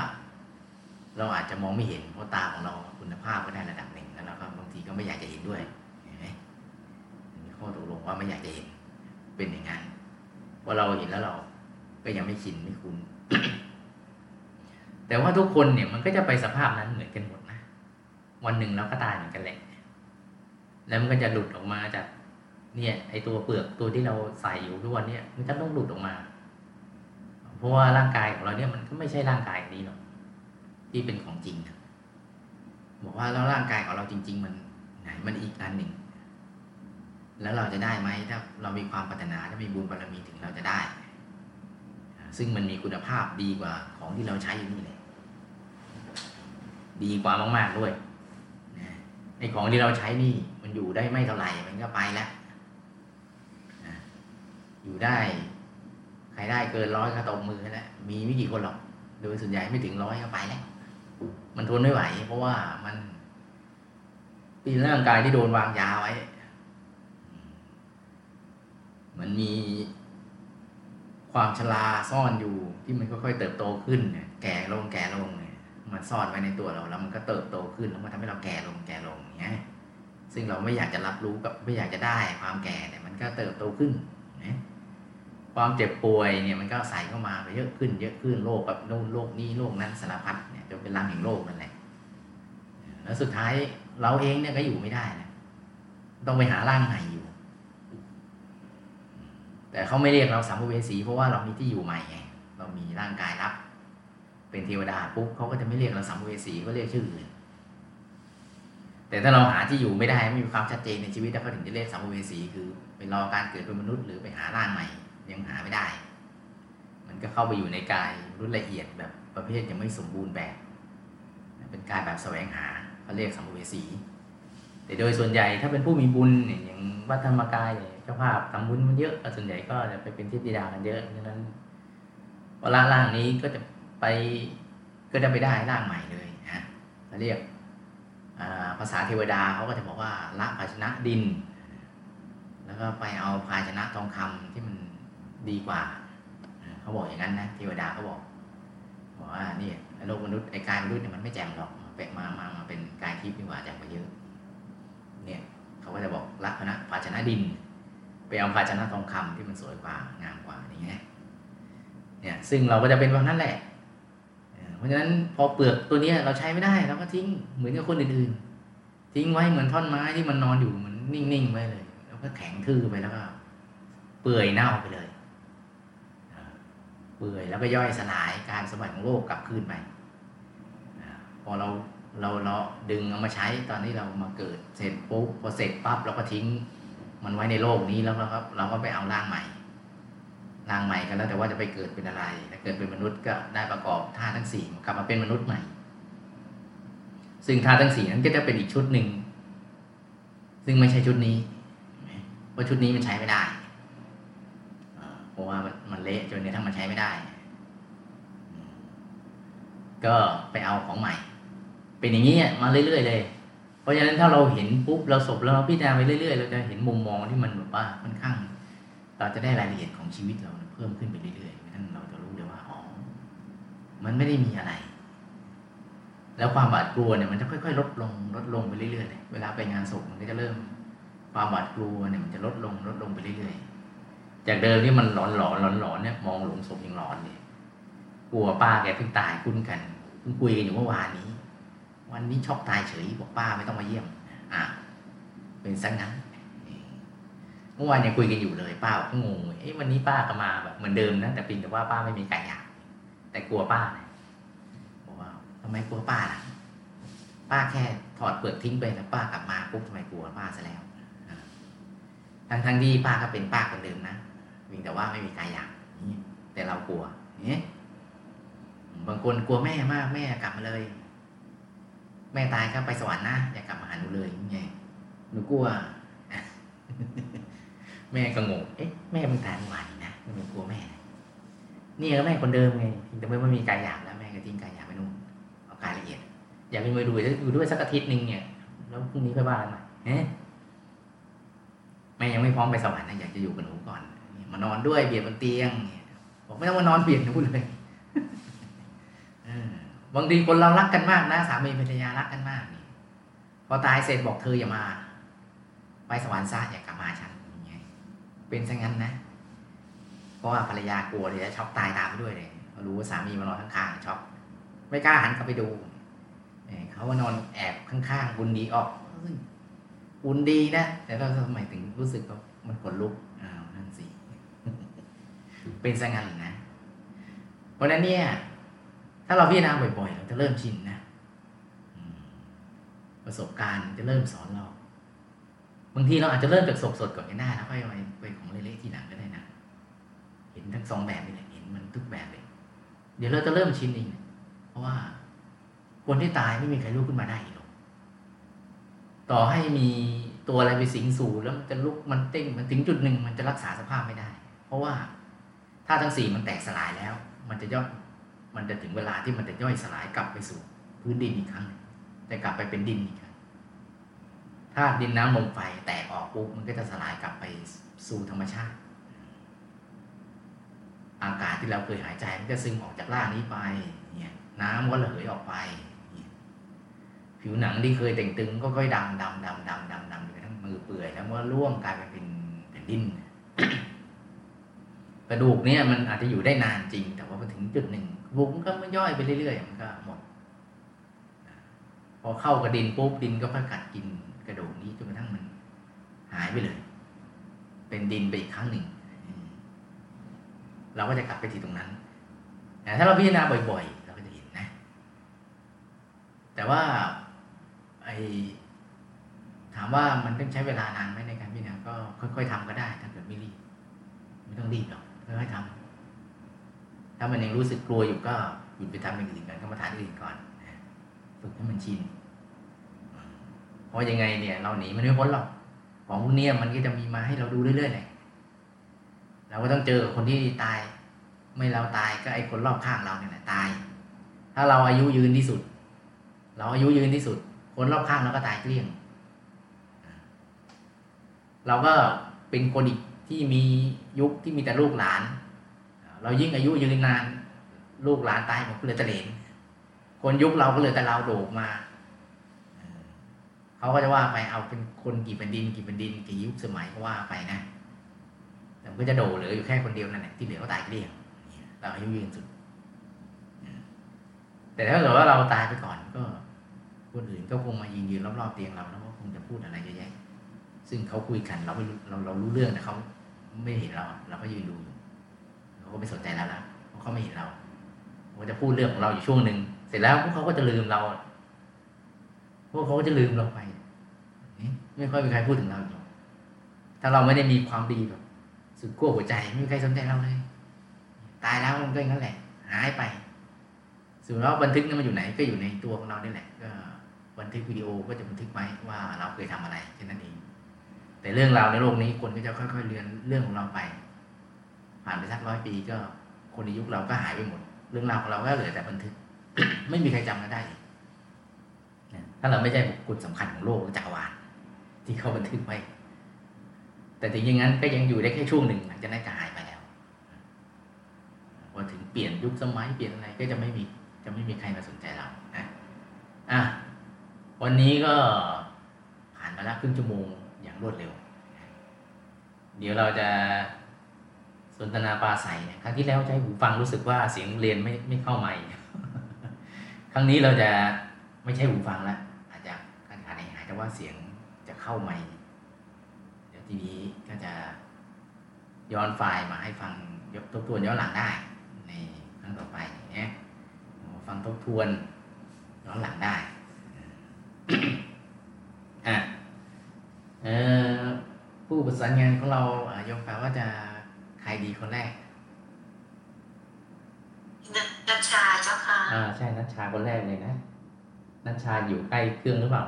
เราอาจจะมองไม่เห็นเพราะตาของเราคุณภาพก็ได้ระดับหนึ่งแล้วเราก็บางทีก็ไม่อยากจะเห็นด้วยเห็นไหมมีข้อตกลงว่าไม่อยากจะเห็นเป็นอย่างนั้น พอเราเห็นแล้วเราก็ยังไม่ชินไม่คุ้นแต่ว่าทุกคนเนี่ยมันก็จะไปสภาพนั้นเหมือนกันหมดนะวันหนึ่งเราก็ตายเหมือนกันแหละแล้วมันก็จะหลุดออกมาจาก เนี่ย ไอตัวเปลือกตัวที่เราใส่อยู่ทุกวันเนี่ยมันจะต้องหลุดออกมา เพราะว่าร่างกายของเราเนี่ยมันก็ไม่ใช่ร่างกายนี้หรอกที่เป็นของจริงนะบอกว่าแล้วร่างกายของเราจริง ๆ มันไหนมันอีกอันหนึ่ง แล้วเราจะได้ไหมถ้าเรามีความปรารถนาถ้ามีบุญบารมีถึงเราจะได้ ซึ่งมันมีคุณภาพดีกว่าของที่เราใช้อยู่นี่เลยดีกว่ามาก ๆด้วยนะไอ้ของที่เราใช้นี่มันอยู่ได้ไม่เท่าไหร่มันก็ไปแล้วอยู่ได้ ใครได้เกินร้อยก็ตบมือแล้วมีไม่กี่คนหรอกโดยส่วนใหญ่ไม่ถึงร้อยก็ไปแล้วมันทนไม่ไหว เพราะว่ามันเป็นร่างกายที่โดนวางยาไว้ มันมีความชราซ่อนอยู่ที่มันค่อยๆเติบโตขึ้นเนี่ยแก่ลงแก่ลงเนี่ยมันซ่อนไว้ในตัวเราแล้วมันก็เติบโตขึ้นแล้วมันทำให้เราแก่ลงแก่ลงเงี้ยซึ่งเราไม่อยากจะรับรู้กับไม่อยากจะได้ความแก่เนี่ยมันก็เติบโตขึ้นนะความเจ็บป่วยเนี่ยมันก็ใส่เข้ามาไปเยอะขึ้น เยอะขึ้นโรคแบบโน่นโรคนี้โรคนั้นสารพัดเนี่ยจนเป็นรังแห่งโรคนั่นแหละแล้วสุดท้ายเราเองเนี่ยก็อยู่ไม่ได้นะต้องไปหาร่างใหม่อยู่ แต่เขาไม่เรียกเราสัมภเวสี เพราะว่าเรามีที่อยู่ใหม่ไงเรามีร่างกายรับ เป็นเทวดาปุ๊บเขาก็จะไม่เรียกเราสัมภเวสีก็เรียกชื่ออื่นแต่ถ้าเราหาที่อยู่ไม่ได้ไม่มีความชัดเจนในชีวิตแล้วเขาถึงจะเรียกสัมภเวสีคือไปรอการเกิดเป็นมนุษย์หรือไปหาร่างใหม่ ยังหาไม่ได้ มันก็เข้าไปอยู่ในกายรุ่นละเอียดแบบประเภทยังไม่สมบูรณ์แบบ เป็นกายแบบแสวงหาเขาเรียกสัมภเวสี แต่โดยส่วนใหญ่ถ้าเป็นผู้มีบุญเนี่ยอย่างวัดธรรมกายย เจ้าภาพทำบุญมันเยอะส่วนใหญ่ก็จะไปเป็นเทพธิดากันเยอะเพราะฉะนั้นเวลาร่างนี้ก็จะไปก็จะไปได้ร่างใหม่เลยฮะเขาเรียกภาษาเทวดาเขาก็จะบอกว่าละภาชนะดิน แล้วก็ไปเอาภาชนะทองคำที่มันดีกว่าเขาบอกอย่างนั้นนะเทวดาเขาบอกบอกว่านี่โลกมนุษย์ไอ้กายมนุษย์เนี่ยมันไม่แจ่มหรอกเป็นมามามาเป็นกายทิพย์ดีกว่าแจ่มกว่าเยอะเนี่ยเขาก็จะบอกละภาชนะภาชนะดิน ไปเอาภาชนะทองคำที่มันสวยกว่างามกว่าอย่างเงี้ยเนี่ยซึ่งเราก็จะเป็นแบบนั้นแหละ เพราะฉะนั้นพอเปลือกตัวนี้เราใช้ไม่ได้เราก็ทิ้งเหมือนกับคนอื่นๆ ทิ้งไว้เหมือนท่อนไม้ที่มันนอนอยู่เหมือนนิ่งๆไว้เลย แล้วก็แข็งทื่อไปแล้วก็เปื่อยเน่าไปเลย เปื่อยแล้วก็ย่อยสลายการสมบัติของโลกกลับคืนไปพอเราเราเราดึงเอามาใช้ตอนที่เรามาเกิดเสร็จปุ๊บพอเสร็จปั๊บเราก็ทิ้ง มันไว้ในโลกนี้แล้วเราก็เราก็ไปเอาร่างใหม่ร่างใหม่กันแล้วแต่ว่าจะไปเกิดเป็นอะไรถ้าเกิดเป็นมนุษย์ก็ได้ประกอบธาตุทั้งสี่กลับมาเป็นมนุษย์ใหม่ ซึ่งธาตุทั้งสี่นั้นก็จะเป็นอีกชุดหนึ่งซึ่งไม่ใช่ชุดนี้เพราะชุดนี้มันใช้ไม่ได้เพราะว่ามันมันเละจนเนี่ยถ้ามันใช้ไม่ได้ ก็ไปเอาของใหม่ เป็นอย่างนี้มาเรื่อยๆเลย เพราะฉะนั้นถ้าเราเห็นปุ๊บเราสบแล้วเราพิจารณาไปเรื่อยๆเราจะเห็นมุมมองที่มันแบบว่าค่อนข้าง เราจะได้รายละเอียดของชีวิตเราเพิ่มขึ้นไปเรื่อยๆนั่นเราจะรู้เลยว่าอ๋อมันไม่ได้มีอะไร แล้วความหวาดกลัวเนี่ยมันจะค่อยๆ ลดลงลดลงไปเรื่อยๆเลยเวลาไปงานศพมันก็จะเริ่ม ความหวาดกลัวเนี่ยมันจะลดลงลดลงไปเรื่อยๆ จากเดิมที่มันหลอนหลอนหลอนหลอนเนี่ยมองหลงศพยังหลอนเนี่ยกลัวป้าแกเพิ่งตายคุ้นกันเพิ่งคุยกันอยู่เมื่อวานนี้ วันนี้ช็อกตายเฉยบอกป้าไม่ต้องมาเยี่ยม อะเป็นซะงั้นเมื่อวานยังคุยกันอยู่เลยป้าก็งงเอ๊ะวันนี้ป้าก็มาแบบเหมือนเดิมนะแต่เพียงแต่ว่าป้าไม่มีกายอยากแต่กลัวป้าเนี่ยบอกว่าทำไมกลัวป้าล่ะ ป้าแค่ถอดเปลือกทิ้งไปแล้วป้ากลับมาปุ๊บทำไมกลัวป้าซะแล้วทั้งทั้งที่ป้าก็เป็นป้าคนเดิมนะเพียงแต่ว่าไม่มีกายอยากแต่เรากลัวเนี่ยบางคนกลัวแม่มากแม่กลับมาเลย แม่ตายก็ไปสวรรค์นะอย่ากลับมาหาหนูเลยไงหนูกลัว แม่ก็งงเอ๊ะแม่มึงตายเมื่อวานนะหนูกลัวแม่นี่ก็แม่คนเดิมไงแต่ไม่มีกายอยากแล้วแม่ก็ทิ้งกายอยากไปนู่นเอากายละเอียด อยากเป็นมาดูอยู่ด้วยสักอาทิตย์หนึ่งเนี่ยแล้วพรุ่งนี้ค่อยว่ากันใหม่เฮ้แม่ยังไม่พร้อมไปสวรรค์นะอยากจะอยู่กับหนูก่อนมานอนด้วยเบียดบนเตียงเนี่ยบอกไม่ต้องมานอนเบียดหนูเลย บางทีคนเรารักกันมากนะสามีภรรยารักกันมากนี่พอตายเสร็จบอกเธออย่ามา ไปสวรรค์ซะอย่ากลับมาฉันอย่างเงี้ยเป็นซะงั้นนะเพราะว่าภรรยากลัวเดี๋ยวจะช็อกตายตามไปด้วยเลยรู้ว่าสามีมานอนข้างๆช็อกไม่กล้าหันกลับไปดูเขาว่านอนแอบข้างๆบุญดีออกบุญดีนะแต่เราทำไมถึงรู้สึกว่ามันขนลุกอ้าวนั่นสิเป็นซะงั้นนะ เพราะนั้นเนี่ย ถ้าเราพิจารณาบ่อยๆ เราจะเริ่มชินนะประสบการณ์จะเริ่มสอนเรา บางทีเราอาจจะเริ่มจากสดสดก่อนก็ได้แล้วค่อยไปไปของเละๆทีหลังก็ได้นะ เห็นทั้งสองแบบนี่แหละเห็นมันทุกแบบเลย เดี๋ยวเราจะเริ่มชินเองเพราะว่าคนที่ตายไม่มีใครลุกขึ้นมาได้หรอกต่อให้มีตัวอะไรไปสิงสู่แล้วมันจะลุกมันเต้งมันถึงจุดหนึ่งมันจะรักษาสภาพไม่ได้ เพราะว่าถ้าทั้งสี่มันแตกสลายแล้ว มันจะย่อ มันจะถึงเวลาที่มันจะย่อยสลายกลับไปสู่พื้นดินอีกครั้งจะกลับไปเป็นดินอีกครั้งถ้าดินน้ำลมไฟแตกออกปุ๊บมันก็จะสลายกลับไปสู่ธรรมชาติ อากาศที่เราเคยหายใจมันจะซึมออกจากร่างนี้ไปเนี่ยน้ำก็ระเหยออกไป ผิวหนังที่เคยเต่งตึงก็ค่อยดำดำดำดำดำดำจนทั้งมือเปื่อยแล้วก็ร่วงกลายไปเป็นแผ่นดินกระดูกเนี่ยมันอาจจะอยู่ได้นานจริง แต่ว่าพอถึงจุดหนึ่ง บุกก็มันย่อยไปเรื่อยๆมันก็หมด พอเข้ากระดินปุ๊บดินก็ค่อยกัดกินกระดูกนี้จนกระทั่งมัน หายไปเลย เป็นดินไปอีกครั้งหนึ่ง เราก็จะกลับไปที่ตรงนั้นแต่ถ้าเราพิจารณาบ่อยๆ เราก็จะเห็นนะ แต่ว่าไอถามว่ามันต้องใช้เวลานานไหมในการพิจารณาก็ค่อย ๆทำก็ได้ ถ้าเกิดไม่รีบไม่ต้องรีบหรอกค่อยๆทำ ถ้ามันยังรู้สึกกลัวอยู่ก็หยุดไปทำอย่างอื่นก่อนก็มาทานอื่นก่อนฝึกให้มันชินเพราะยังไงเนี่ย เราหนีมันไม่พ้นหรอกของพวกนี้มันก็จะมีมาให้เราดูเรื่อยๆเลยเราก็ต้องเจอคนที่ตาย ไม่เราตายก็ไอ้คนรอบข้างเราเนี่ยแหละตาย ถ้าเราอายุยืนที่สุด เราอายุยืนที่สุด คนรอบข้างเราก็ตายเกลี้ยง เราก็เป็นคนอีกที่มียุคที่มีแต่ลูกหลาน เรายิ่งอายุยืนนาน ลูกหลานตายหมดเลยตะเลนคนยุคเราก็เลยแต่เราโดกมาเขาก็จะว่าไปเอาเป็นคนกี่แผ่นดิน กี่แผ่นดินกี่ยุคสมัยก็ว่าไปนะแต่ก็จะโดเหลืออยู่แค่คนเดียวนั่นแหละที่เหลือก็ตายเกลี้ยงเราอายุยืนสุด แต่ถ้าเกิดว่าเราตายไปก่อนก็ คนอื่นก็คงมายืนยืนรอบๆเตียงเราแล้วก็คงจะพูดอะไรเยอะแยะซึ่งเขาคุยกันเราไม่เราเรารู้เรื่องแต่เขาไม่เห็นเรา เราก็ยืนดูอยู่ ก็ไม่สนใจเราละเพราะเขาไม่เห็นเราเขาจะพูดเรื่องของเราอยู่ช่วงหนึ่งเสร็จแล้วพวกเขาก็จะลืมเราพวกเขาก็จะลืมเราไปไม่ค่อยมีใครพูดถึงเราหรอกถ้าเราไม่ได้มีความดีแบบสุดขั้วหัวใจไม่มีใครสนใจเราเลย ตายแล้วมันก็อย่างนั้นแหละ หายไปส่วนเราบันทึกนั้นมันอยู่ไหนก็อยู่ในตัวของเรานี่แหละ ก็บันทึกวิดีโอก็จะบันทึกไว้ว่าเราเคยทำอะไรแค่นั้นเองแต่เรื่องราวในโลกนี้คนก็จะค่อยๆเรียนเรื่องของเราไป ผ่านไปสักร้อยปีก็คนในยุคเราก็หายไปหมด เรื่องราวของเราก็เหลือแต่บันทึก ไม่มีใครจำกันได้ถ้าเราไม่ใช่บุคคลสำคัญของโลกจักรวาลที่เขาบันทึกไว้ แต่ถึงอย่างนั้นก็ยังอยู่ได้แค่ช่วงหนึ่งหลังจากนั้นก็หายไปแล้วพอถึงเปลี่ยนยุคสมัยเปลี่ยนอะไรก็จะไม่มี จะไม่มีใครมาสนใจเรานะอะวันนี้ก็ผ่านมาแล้วครึ่งชั่วโมงอย่างรวดเร็ว เดี๋ยวเราจะ นทนาปราศัยเนี่ยครั้งที่แล้วใช้หูฟังรู้สึกว่าเสียงเรียนไม่ไม่เข้าไมค์ครั้งนี้เราจะไม่ใช่หูฟังแล้วอาจจะขาดขาดหายแต่ว่าเสียงจะเข้าไมค์เดี๋ยวทีนี้ก็จะย้อนไฟล์มาให้ฟังยกทบทวนย้อนหลังได้ ในครั้งต่อไปเนี่ยฟังทบทวนย้อนหลังได้อะเออผู้ประสานงานของเราอยกแปลว่าจะ ใครดีคนแรกนัชชาเจ้าค่ะ อ่า ใช่นัชชาคนแรกเลยนะนัชชาอยู่ใกล้เครื่องหรือเปล่า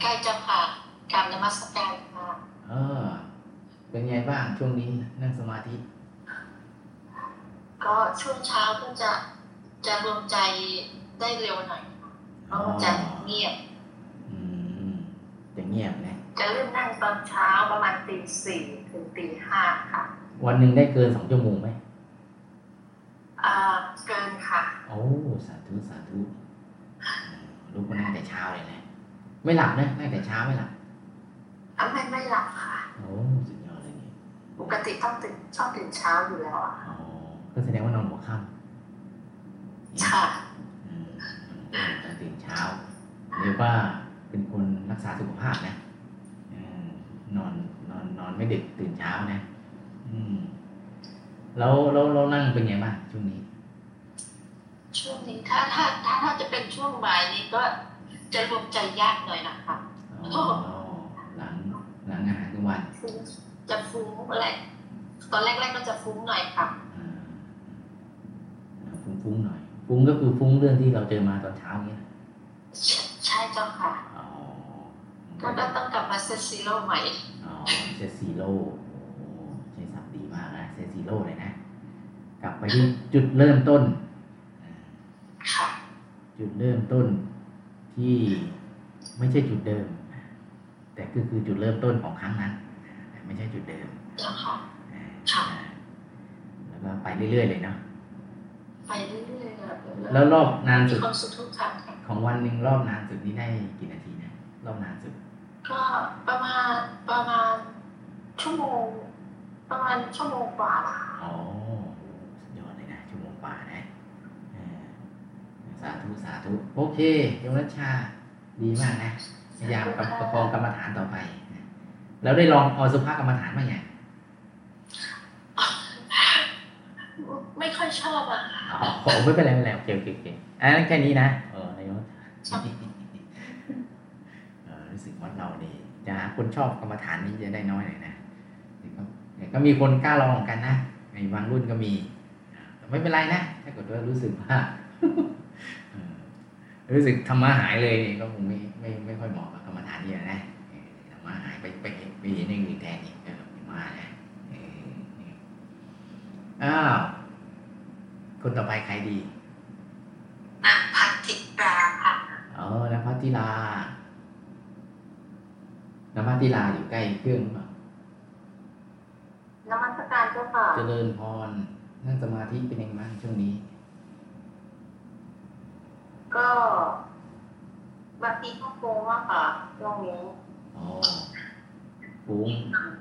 ใกล้เจ้าค่ะกรารนมัสการค่ะเออเป็นไงบ้างช่วงนี้นั่งสมาธิ ก็ช่วงเช้าก็จะจะรวมใจได้เร็วหน่อยค่ะเพราะว่าจะเงียบ อืมจะเงียบนะ จะเริ่มนั่งตอนเช้าประมาณตีสี่ถึงตีห้าค่ะ วันหนึ่งได้เกินสองชั่วโมงไหมอ่าเกินค่ะ โอ้สาธุสาธุอืมลูกก็นั่งแต่เช้าเลยนะไม่หลับนะนั่งแต่เช้าไม่หลับทำให้ไม่หลับค่ะโอ้สุดยอดเลยนี่ปกติต้องตื่นชอบตื่นเช้าอยู่แล้วอะอ๋อก็แสดงว่านอนหัวค่ำค่ะอืมต้องตื่นเช้าเรียกว่าเป็นคนรักษาสุขภาพนะอืม นอนนอนนอนไม่ดึกตื่นเช้านะ อืมแล้วแล้วเรานั่งเป็นไงบ้างช่วงนี้ ช่วงนี้ถ้าถ้าถ้าถ้าจะเป็นช่วงบ่ายนี้ก็จะรวมใจยากหน่อยนะคะอ๋อหลังหลังอาหารกลางวันฟุ้งจะฟุ้งอะไรตอนแรกๆก็จะฟุ้งหน่อยค่ะอ่าฟุ้งฟุ้งๆหน่อย ฟุ้งก็คือฟุ้งเรื่องที่เราเจอมาตอนเช้าเนี้ยใช่ใช่เจ้าค่ะอ๋อ ก็ต้องกลับมาเซตซีโร่ใหม่อ๋อ set zero โอ้ใช้ศัพท์ดีมากนะ set zero เลยนะ กลับไปที่จุดเริ่มต้นค่ะจุดเริ่มต้นที่ไม่ใช่จุดเดิม แต่ก็คือจุดเริ่มต้นของครั้งนั้นแต่ไม่ใช่จุดเดิมเจ้าค่ะอ่าค่ะแล้วก็ไปเรื่อยๆเลยเนาะไปเรื่อยๆอะแล้วรอบนานมีสุดความสุขทุกครั้งค่ะของวันหนึ่งรอบนานสุดนี่ได้กี่นาทีนะรอบนานสุด ก็ประมาณประมาณชั่วโมง ประมาณชั่วโมงกว่าละอ๋อสุดยอดเลยนะชั่วโมงกว่านะเออสาธุสาธุโอเคโยมรัชชา ดีมากนะพยายามกับประคองกรรมฐานต่อไปนะแล้วได้ลองอสุภกรรมฐานบ้างยังไม่ค่อยชอบอะค่ะอ๋อไม่เป็นไรไม่เป็นไรโอเคโอเคโอเคอันนั้นแค่นี้นะเออนายกเออรู้สึกว่าเราเนี่ย จะหาคนชอบกรรมฐานนี้จะได้น้อยหน่อยนะแต่ก็แต่ก็มีคนกล้าลองเหมือนกันนะในบางรุ่นก็มีแต่ไม่เป็นไรนะถ้าเกิดว่ารู้สึกว่าเออรู้สึกธรรมะหายเลยนี่ก็คงไม่ไม่ไม่ค่อยเหมาะกับกรรมฐานนี่นะเออธรรมะหายไปไปไปเห็นอย่างอื่นแทนนี่ก็ไม่มานะเอออ้าวคนต่อไปใครดีนางพัทธิตราค่ะอ๋อนภัทติลา นภัทติลาอยู่ใกล้เครื่องหรือเปล่านมัสการเจ้าค่ะ เจริญพร นั่งสมาธิเป็นยังไงบ้างช่วงนี้ ก็บางทีก็โกงว่าค่ะช่วงนี้อ๋อฟุ้ง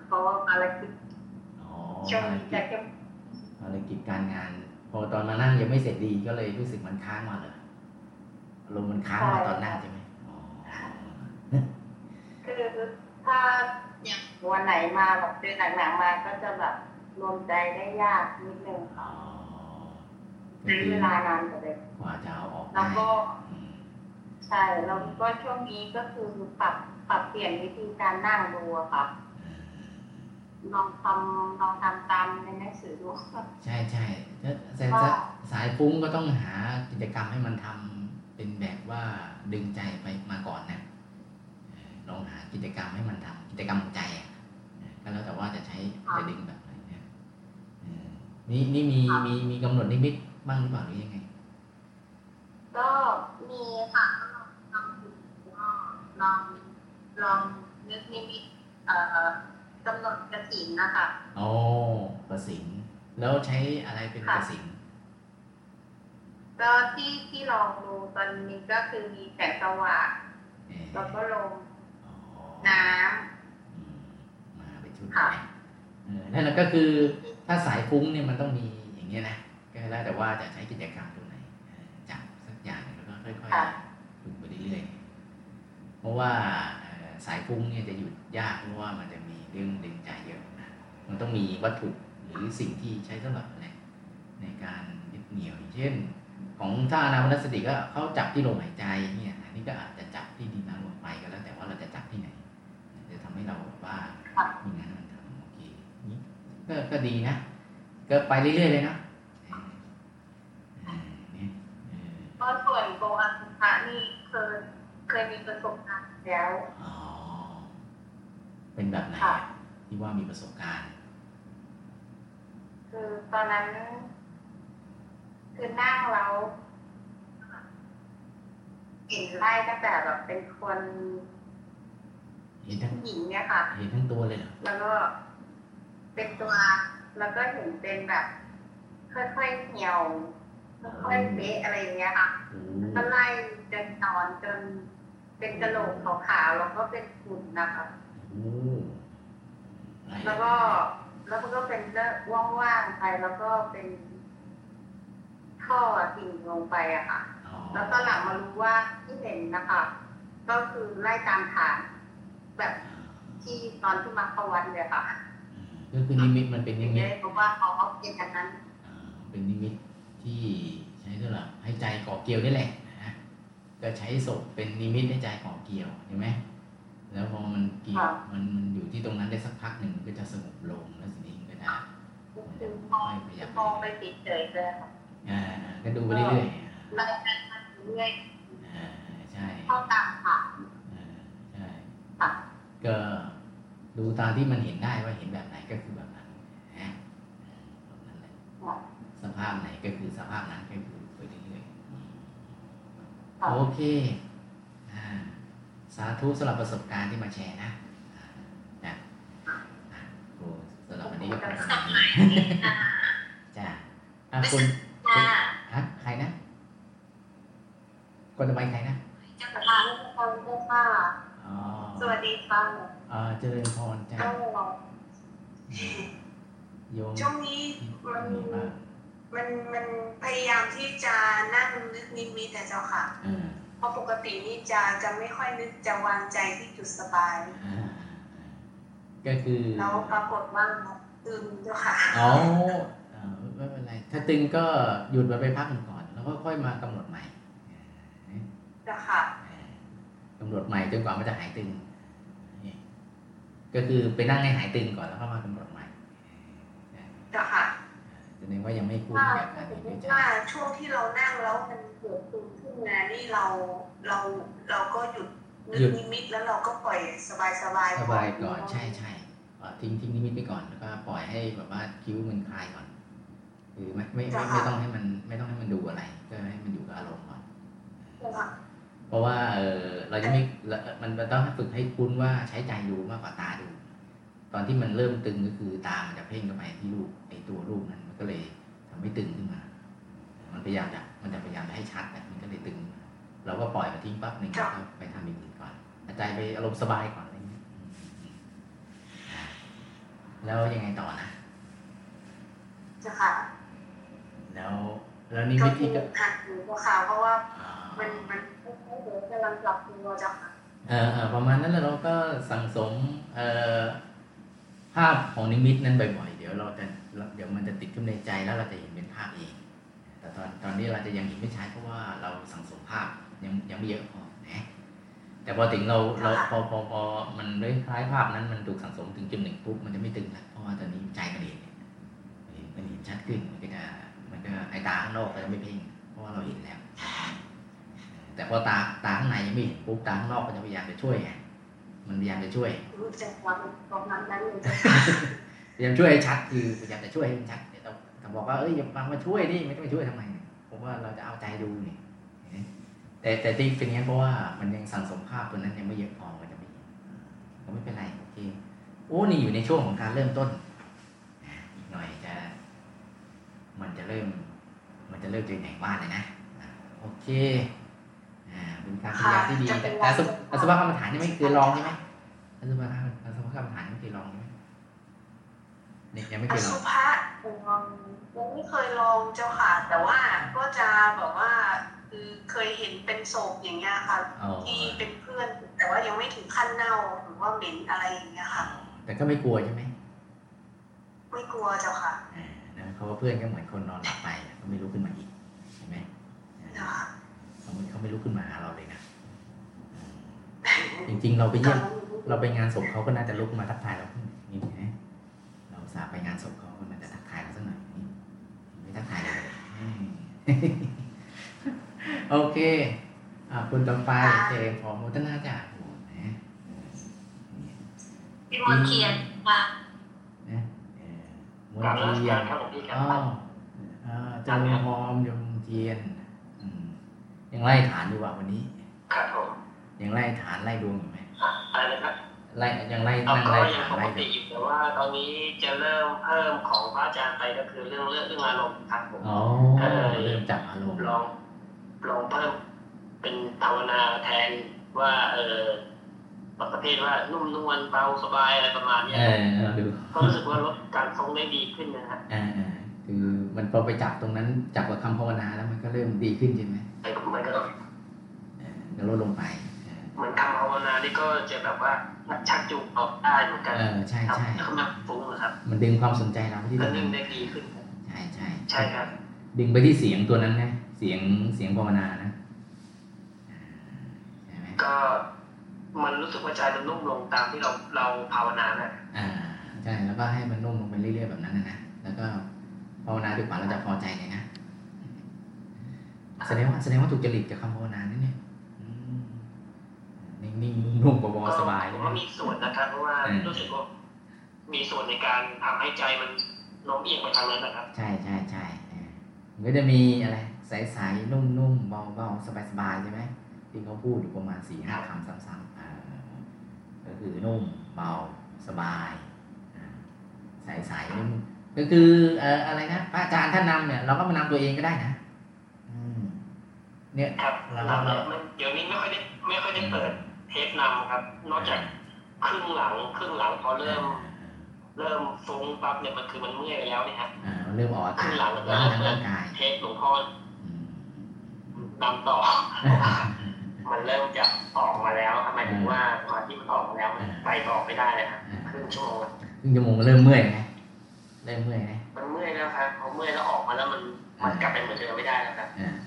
เพราะว่าภารกิจอ๋อช่วงภารนี้กิจะจเข้มภารกิจการงาน พอตอนมานั่งยังไม่เสร็จดีก็เลยรู้สึกมันค้างมาเลยอารมณ์มันค้างมาตอนนั่งใช่ไหมอ๋อคือ ถ้าอย่างวันไหนมาแบบเจอหนักๆมาก็จะแบบรวมใจได้ยากนิดนึงอ๋อก็ใช้คือเวลานานกว่าเดิมกว่าจะเอาออกแล้ได้วก็อืมใช่แล้วก็ช่วงนี้ก็คือปรับปรับเปลี่ยนวิธีการนั่งดูอะค่ะลองทำลองทำตามในหนังสือดูใช่ใช่ถ้าแต่ว่าสายฟุ้งก็ต้องหากิจกรรมให้มันทำเป็นแบบว่าดึงใจไปมาก่อนนะเออ ลองหากิจกรรมให้มันทำกิจกรรมของใจอะเออก็แล้วแต่ว่าจะใช้จะดึงแบบไหนนะเออนี่นี่มีมีมีกำหนดนิมิตบ้างหรือเปล่าหรือยังไง ก็มีค่ะก็ลองลองดูก็ลองลองนึกนิมิตเอ่อกำหนดกระถินนะคะอ๋อกระสินแล้วใช้อะไรเป็นกระสินก็ที่ที่ลองดูตอนนี้ก็คือมีแสงสว่างเออแล้วก็ลมอ๋อ น้อืมมาเป็นชุดค่ะนะเออนั่นแหละก็คือถ้าสายฟุ้งเนี่ยมันต้องมีอย่างเงี้ยนะก็แล้วแต่ว่าจะใช้กิจกรรมตรงไหนเออจับสักอย่างแล้วก็ค่อยๆฝึกไปเรื่อยๆเพราะว่าเอ่อสายฟุ้งเนี่ยจะหยุดยากเพราะว่ามันจะมีเรื่องดึงใจเยอะนะมันต้องมีวัตถุหรือสิ่งที่ใช้สำหรับอะไรในการยึดเหนี่ยวอย่างเช่น ของท่าอนาปนสติก็เขาจับที่ลมหายใจเนี่ยอันนี้ก็อาจ ดีนะ ก็ไปเรื่อยๆเลยเนาะเออเออเนี่ยเออำก็ส่วนโกอัสุภะนี่เคยเคยมีประสบการณ์แล้วอ๋อเป็นแบบไหนค่ะอะที่ว่ามีประสบการณ์ คือตอนนั้น คือนั่งแล้วเห็นไล่ตั้งแต่แบบเป็นคนเห็นทั้งหญิงเนี่ยค่ะ เห็นทั้งตัวเลยเหรอแล้วก็เป็นตัว แล้วก็เห็นเป็นแบบ ค่อยๆเหี่ยวค่อยๆเละอะไรอย่างเงี้ยค่ะโอ้ก็ไล่จนนอนจนเป็นกระโหลกขาวๆแล้วก็เป็นฝุ่นนะคะโอ้ไแล้วก็แล้วมันก็เป็นเรื่องว่างๆไปแล้วก็เป็นท่อดิ่งลงไปอะค่ะอ๋อแล้วตอนหลังมารู้ว่าที่เห็นนะคะ ก็คือไล่ตามฐาน แบบที่ตอนที่มาเข้าวัดเลยค่ะ ก็คือนิมิตมันเป็นนิมิตเลยบอกว่าเขาเป็นอย่างนั้นอ่าเป็นนิมิตที่ใช้สำหรับให้ใจเกาะเกี่ยวนี่แหละนะก็ใช้ศพเป็นนิมิตให้ใจเกาะเกี่ยวใช่ไหมแล้วพอมันเกี่ยวค่ะมันมันอยู่ที่ตรงนั้นได้สักพักหนึ่งมันก็จะสงบลงแล้วสิ่งนี้มันก็จะคือมองมองไปติดเฉยเลยค่ะอ่าก็ดูไปเรื่อยไล่ไปเรื่อยๆอ่าใช่เข้าตามฐานอ่าใช่ค่ะก็ ดูตามที่มันเห็นได้ว่าเห็นแบบไหนก็คือแบบนั้นนะแบบนั้นแหละค่ะสภาพไหนก็คือสภาพนั้นก็คือไปเรื่อยๆค่ะโอเคอ่าสาธุสำหรับประสบการณ์ที่มาแชร์นะอ่านะอะโอ้สำหรับวันนี้ก็ประมาณนี้จ้าอะคุณค่ะฮะใครนะคนต่อไปใครนะเจ้าค่ะเจ้าค่ะอ๋อ สวัสดีค่ะเอ่อเจริญพรจ้าเจ้าโยมช่วงนี้ที่มันมีบ้างมันมันพยายามที่จะนั่งนึกนิมิตแต่เจ้าค่ะเออเพราะปกตินี่จะจะไม่ค่อยนึกจะวางใจที่จุดสบายอ่าก็คือแล้วปรากฏว่าตึงเจ้าค่ะอ๋อเอ่อไม่เป็นไร ถ้าตึงก็หยุดไว้ไปพักหนึ่งก่อน แล้วก็ค่อยมากำหนดใหม่เจ้าค่ะกำหนดใหม่จนกว่ามันจะหายตึงนี่ก็คือไปนั่งให้หายตึงก่อนแล้วก็มากำหนดใหม่เจ้าค่ะแสดงว่ายังไม่คุ้นว่ากับการสมีมมวิติจัว่ายช่วงที่เรานั่งแล้วมันเกิดตึงขึ้นมานี่เราเราเราก็หยุดนึกนิมิตแล้วเราก็ปล่อยสบายสบายสบายก่อนใช่ใช่เอ่อทิ้งทิ้งนิมิตไปก่อนแล้วก็ปล่อยให้แบบว่าคิ้วมันคลายก่อนคือไม่ไม่ไม่ไม่ต้องให้มันไม่ต้องให้มันดูอะไร ก็ให้มันอยู่กับอารมณ์ก่อน เจ้าค่ะเพราะว่าเออเราจะไม่เรามันมันต้องฝึกให้คุ้นว่าใช้ใจดูมากกว่าตาดู ตอนที่มันเริ่มตึงก็คือตามันจะเพ่งเข้าไปที่รูปไอ้ตัวรูปนั้นมันก็เลยทำให้ตึงขึ้นมา มันพยายามจะมันจะพยายามจะให้ชัดแต่มันก็เลยตึง เราก็ปล่อยมันทิ้งปั๊บหนึ่งแล้วก็ไปทำอย่างอื่นก่อนเอาใจไปอารมณ์สบายก่อนอะไรอย่างเงี้ยอืมอืมอ่าแล้วยังไงต่อนะเจ้าค่ะแล้วแล้วนิก็มิตคืที่อก็หักหูเจ้าค่ะเพราะว่าอ่ามันมัน ไม่เหมือนกำลังปรับตัวเจ้าค่ะเออเออประมาณนั้นแล้วเราก็สั่งสมเอ่อภาพของนิมิตนั้นบ่อยๆ เดี๋ยวเราจะเดี๋ยวมันจะติดขึ้นในใจแล้วเราจะเห็นเป็นภาพเอง แต่ตอนตอนนี้เราจะยังเห็นไม่ชัดเพราะว่าเราสั่งสมภาพยังยังไม่เยอะพอนะแต่พอถึงเราเราพอพอพอมันได้คล้ายภาพนั้นมันถูกสั่งสมถึงจุดหนึ่งปุ๊บมันจะไม่ตึงแล้วเพราะว่าตอนนี้ใจมันเห็นเห็นมันเห็นชัดขึ้นมันก็จะมันก็ไอตาข้างนอกก็จะไม่เพ่งเพราะว่าเราเห็นแล้ว แต่พอตาตาข้างในยังไม่เห็นปุ๊บตาข้างนอกก็จะพยายามจะช่วยไงมันพยายามจะช่วยรู้จักความประมาณนั้นเลยพยายามช่วยให้ชัดคือพยายามจะช่วยให้มันชัดแต่ต้องแต่บอกว่าเอ้ยอย่ามามาช่วยดิไม่ต้องไปช่วยทำไมเนี่ยเพราะว่าเราจะเอาใจดูนี่เห็นไหมแต่แต่ที่เป็นอย่างนั้นเพราะว่ามันยังสั่งสมภาพตัวนั้นยังไม่เยอะพอมันจะไม่ก็ไม่เป็นไรโอเคโอ้นี่อยู่ในช่วงของการเริ่มต้นอะอีกหน่อยจะ มันจะเริ่ม มันจะเริ่มเจอแหน่งบ้านเลยนะอะโอเคอ่า เป็นการพยายามที่ดีแต่แต่สุแต่สุภาพกรรมฐานนี่ไม่เคยลองใช่ไหมอสุภะอสุภกรรมฐานไม่เคยลองใช่ไหมเนี่ยยังไม่เคอยลอสุงภะยังไม่เคยลองเจ้าค่ะ แต่ว่าก็จะแบบว่าคือเคยเห็นเป็นศพอย่างเงี้ยค่ะอ๋อที่เป็นเพื่อน แต่ว่ายังไม่ถึงขั้นเน่าหรือว่าเหม็นอะไรอย่างเงี้ยค่ะ แต่ก็ไม่กลัวใช่ไหมไม่กลัวเจ้าค่ะอ่านะเพราะว่าเพื่อนก็เหมือนคนนอนหลับไปก็ไม่ลุกขึ้นมาอีกเห็นไหม เจ้าอ่าค่ะเขาไม่เขาไม่ลุกขึ้นมาหาเราเลยนะจริง ๆ เราไปเยี่ยมเราไปงานศพเขาก็น่าจะลุกมาทักทายเรานี่ไงเราสาห์ไปงานศพเขาก็น่าจะทักทายเราสักหน่อยนี่ไม่ทักทายเลยอืมโอเคอ่าคุณต่อไปเจขอโมทนาจ้ะโอ้โหนะพี่มนต์เทียนค่ะนะเออมนกราบนมัสเทียกานรครับหลวงพี่ครัอ๋บออ่าเจริญหอมยมเทียนอืม ยังไล่ฐานอยู่ว่าวันนี้ครับผมยังไล่ฐานไล่ดวงอยู่ไหมอะอะไรนะครับไล่ยังไล่เอานั่งก็ไล่ยังฐานปกไล่ดติวงอยู่แต่ว่าตอนนี้จะเริ่มเพิ่มของพระอาจารย์ไปก็คือเรื่องเรื่องเรื่องอารมณ์ครับผมอ๋อเริ่มจับอารมณ์ลองลองเพิ่มเป็นภาวนาแทนว่าเออประเภทว่านุ่มนวลเบาสบายอะไรประมาณเนี้ยเออเอาดูก็รู้สึกว่าลดการทรงได้ดีขึ้นนะฮะอ่าอ่าคือมันพอไปจับตรงนั้นจับกับคำภาวนาแล้วมันก็เริ่มดีขึ้นใช่ไหมแต่ มันก็เออก็ลดลงไปเออเหมือนคำภาวนานี่ก็จะแบบว่าชักจูงออกได้เหมือนกันเออใช่ทำใช่ให้เขาไมาฟุ้งนะครับ มันดึงความสนใจเราไปที่ตก็รงนึ่นั้งนได้ดีขึ้นครับใช่ใช่ใช่ครับ ดึงไปที่เสียงตัวนั้นนะเสียงเสียงภาวนานะใช่ไหมก็มันรู้สึกว่าใจมันนุ่มลงตามที่เราเราภาวนาน่ะอ่าใช่แล้วก็ให้มันนุ่มลงไปเรื่อยๆแบบนั้นนะนะแล้วก็ภาวนาดีกว่าเราจะพอใจเลยนะ แสดงว่าแสดงว่าถูกจริตกับคำภาวนานั่นเนี่ยอืมนิ่งๆนุ่มๆเบาๆสบายผเลมยว่ามีส่วนนะครับเพราะว่าอืมรู้สึกว่ามีส่วนในการทำให้ใจมันโน้มเอียงไปทางนั้นนะครับ ใช่ใช่ใช่เออมันก็จะมีอะไรใสๆนุ่มๆเบาๆสบายๆใช่ไหมที่เขาพูดอยู่ประมาณสี่ห้าคำซ้ำๆเออก็คือนุ่มเบาสบายอ่าใสๆนุ่มก็คือเอ่ออะไรนะพระอาจารย์ท่านนำเนี่ยเราก็มานำตัวเองก็ได้นะอืม เนี่ยครับเราเราเราเดี๋ยวนี้ไม่ค่อยได้ไม่ค่อยได้เปิดเทปนำครับ นอกจากครึ่งหลังครึ่งหลังพอเริ่ม เริ่มฟุ้งปั๊บเนี่ยมันคือมันเมื่อยแล้วเนี่ยฮะอ่าเริ่มออกอาคการึ่ศงหลังแล้วก็ล้างเริ่ทางร่ามงกายเทปหลวงพ่ออืมนำต่อ มันเริ่มจะออกมาแล้วทำไมายถึงว่าสมาธิมันออกมาแล้วมันไปต่อไม่ได้เลยครับครึ่งชั่วโมงครึ่งชั่วโมงก็เริ่มเมื่อยไงเริ่มเมื่อยไงมันเมื่อยแล้วครับพอเมื่อยแล้วออกมาแล้วมันมันกลับไปเหมือนเดิมไม่ได้แล้วครับอ่าก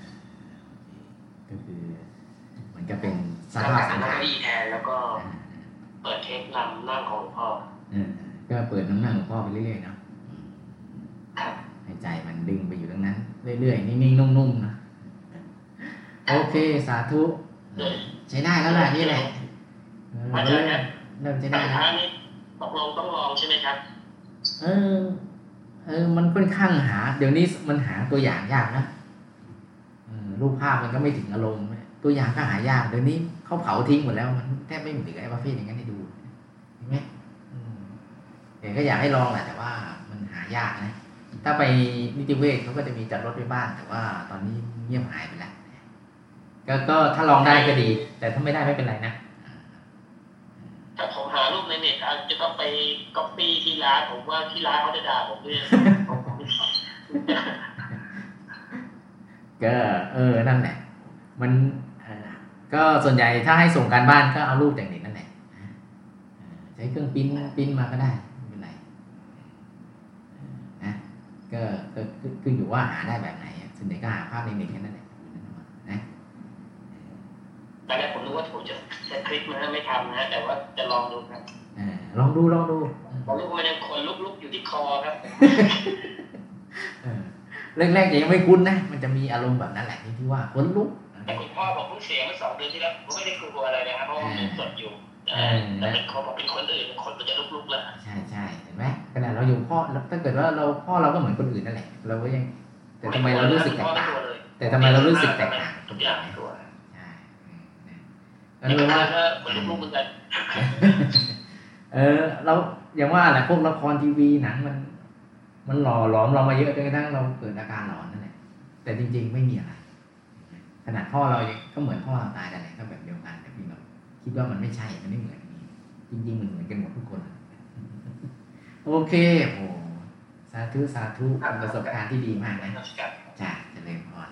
็คือ มันก็เป็นสก็ภาพกลับสัมางนั่งขารเก้าอี้แทนแล้วก็อ่าเปิดเทปนำนั่งของหลวงพ่อเออก็เปิดน้ำหนักของพ่อไปเรื่อยๆเนาะครับให้ใจมันดึงไปอยู่ตรงนั้น เรื่อยๆนิ่งๆนุ่มๆนะโอเคสาธุใช้ได้แล้วล่ะนี่แหละเอออาจาเริ่รมย์ครับเริ่มใช้แต่ได้สุดแล้วท้ายนี้ตกลงต้องลองใช่ไหมครับ เออ เออ มันค่อนข้างหา เดี๋ยวนี้มันหาตัวอย่างยากนะเออรูปภาพมันก็ไม่ถึงอารมณ์ ตัวอย่างก็หายากเดี๋ยวนี้เขาเผาทิ้งหมดแล้วมันแทบไม่มีเหลือไอ้ประเภทอย่างนั้นให้ดูเห็นไหมอืมเดี๋ยวก็อยากให้ลองแหละแต่ว่ามันหายากนะถ้าไปนิติเวชเขาก็จะมีจัดรถไว้บ้าน แต่ว่าตอนนี้เงียบหายไปแล้วก็ก็ถ้าลองได้ก็ดี แต่ถ้าไม่ได้ไม่เป็นไรนะถ้าผมหารูปในเน็ตอาจจะต้องไปก๊อปปี้ที่ร้านผมว่าที่ร้านเขาจะด่าผมด้วยก็เออนั่นแหละ มันเอ่อ ก็ส่วนใหญ่ถ้าให้ส่งการบ้านก็เอารูปจากเน็ตนั่นแหละเออใช้เครื่องปริ้นปริ้นมาก็ได้ไม่เป็นไรเออนะก็ก็ก็ขึ้นอยู่ว่าหาได้แบบไหนอะส่วนใหญ่ก็หาภาพในเน็ตแค่นั้นแหละนะตอนแรกผมนึกว่าผมจะจะคลิปนะฮะไม่ทำนะฮะแต่ว่าจะลองดูครับเออลองดูลองดูอืมผมรู้ว่ามันยังขนลุกๆอยู่ที่คอครับเออแรกๆยังไม่คุ้นนะ มันจะมีอารมณ์แบบนั้นแหละที่ที่ว่าขนลุก แต่คุณพ่อผมเพิ่งเสียเมื่อสองเดือนที่แล้วผมไม่ได้กลัวอะไรนะครับเพราะว่ามันยังสดอยู่เออแต่เป็นคนผมเป็นคนอื่นคนมันจะลุกๆแล้วใช่ใช่เห็นไหมขนาดเราอยู่พ่อแล้วถ้าเกิดว่าเราพ่อเราก็เหมือนคนอื่นนั่นแหละ เราก็ยัง แต่ทำไมเรารู้สึกแตกต่างพ่อไม่ลัวเลยแต่ทำไมเรารู้สึกแตกต่างทุกอย่างไม่กลัวใช่อืมนะแต่ก็รู้ว่าก็เหมือนลูกๆเหมือนกันเออ เราอย่างว่าแหละพวกละครทีวีหนังมัน มันหล่อหลอมเรามาเยอะจนกระทั่งเราเกิดอาการหลอนนั่นแหละแต่จริง ๆ ไม่มีอะไร ขนาดพ่อเรายังก็เหมือนพ่อเราตายแต่นแหละก็แบบเดียวกันแต่พี่เราคิดว่ามันไม่ใช่ มันไม่เหมือนอย่างนี้จริง ๆ มันเหมือนกันหมดทุกคน โอเคโอ้สาธุสาธุเป็นประสบการณ์ที่ดีมากนะราชการจ้าเจริญพร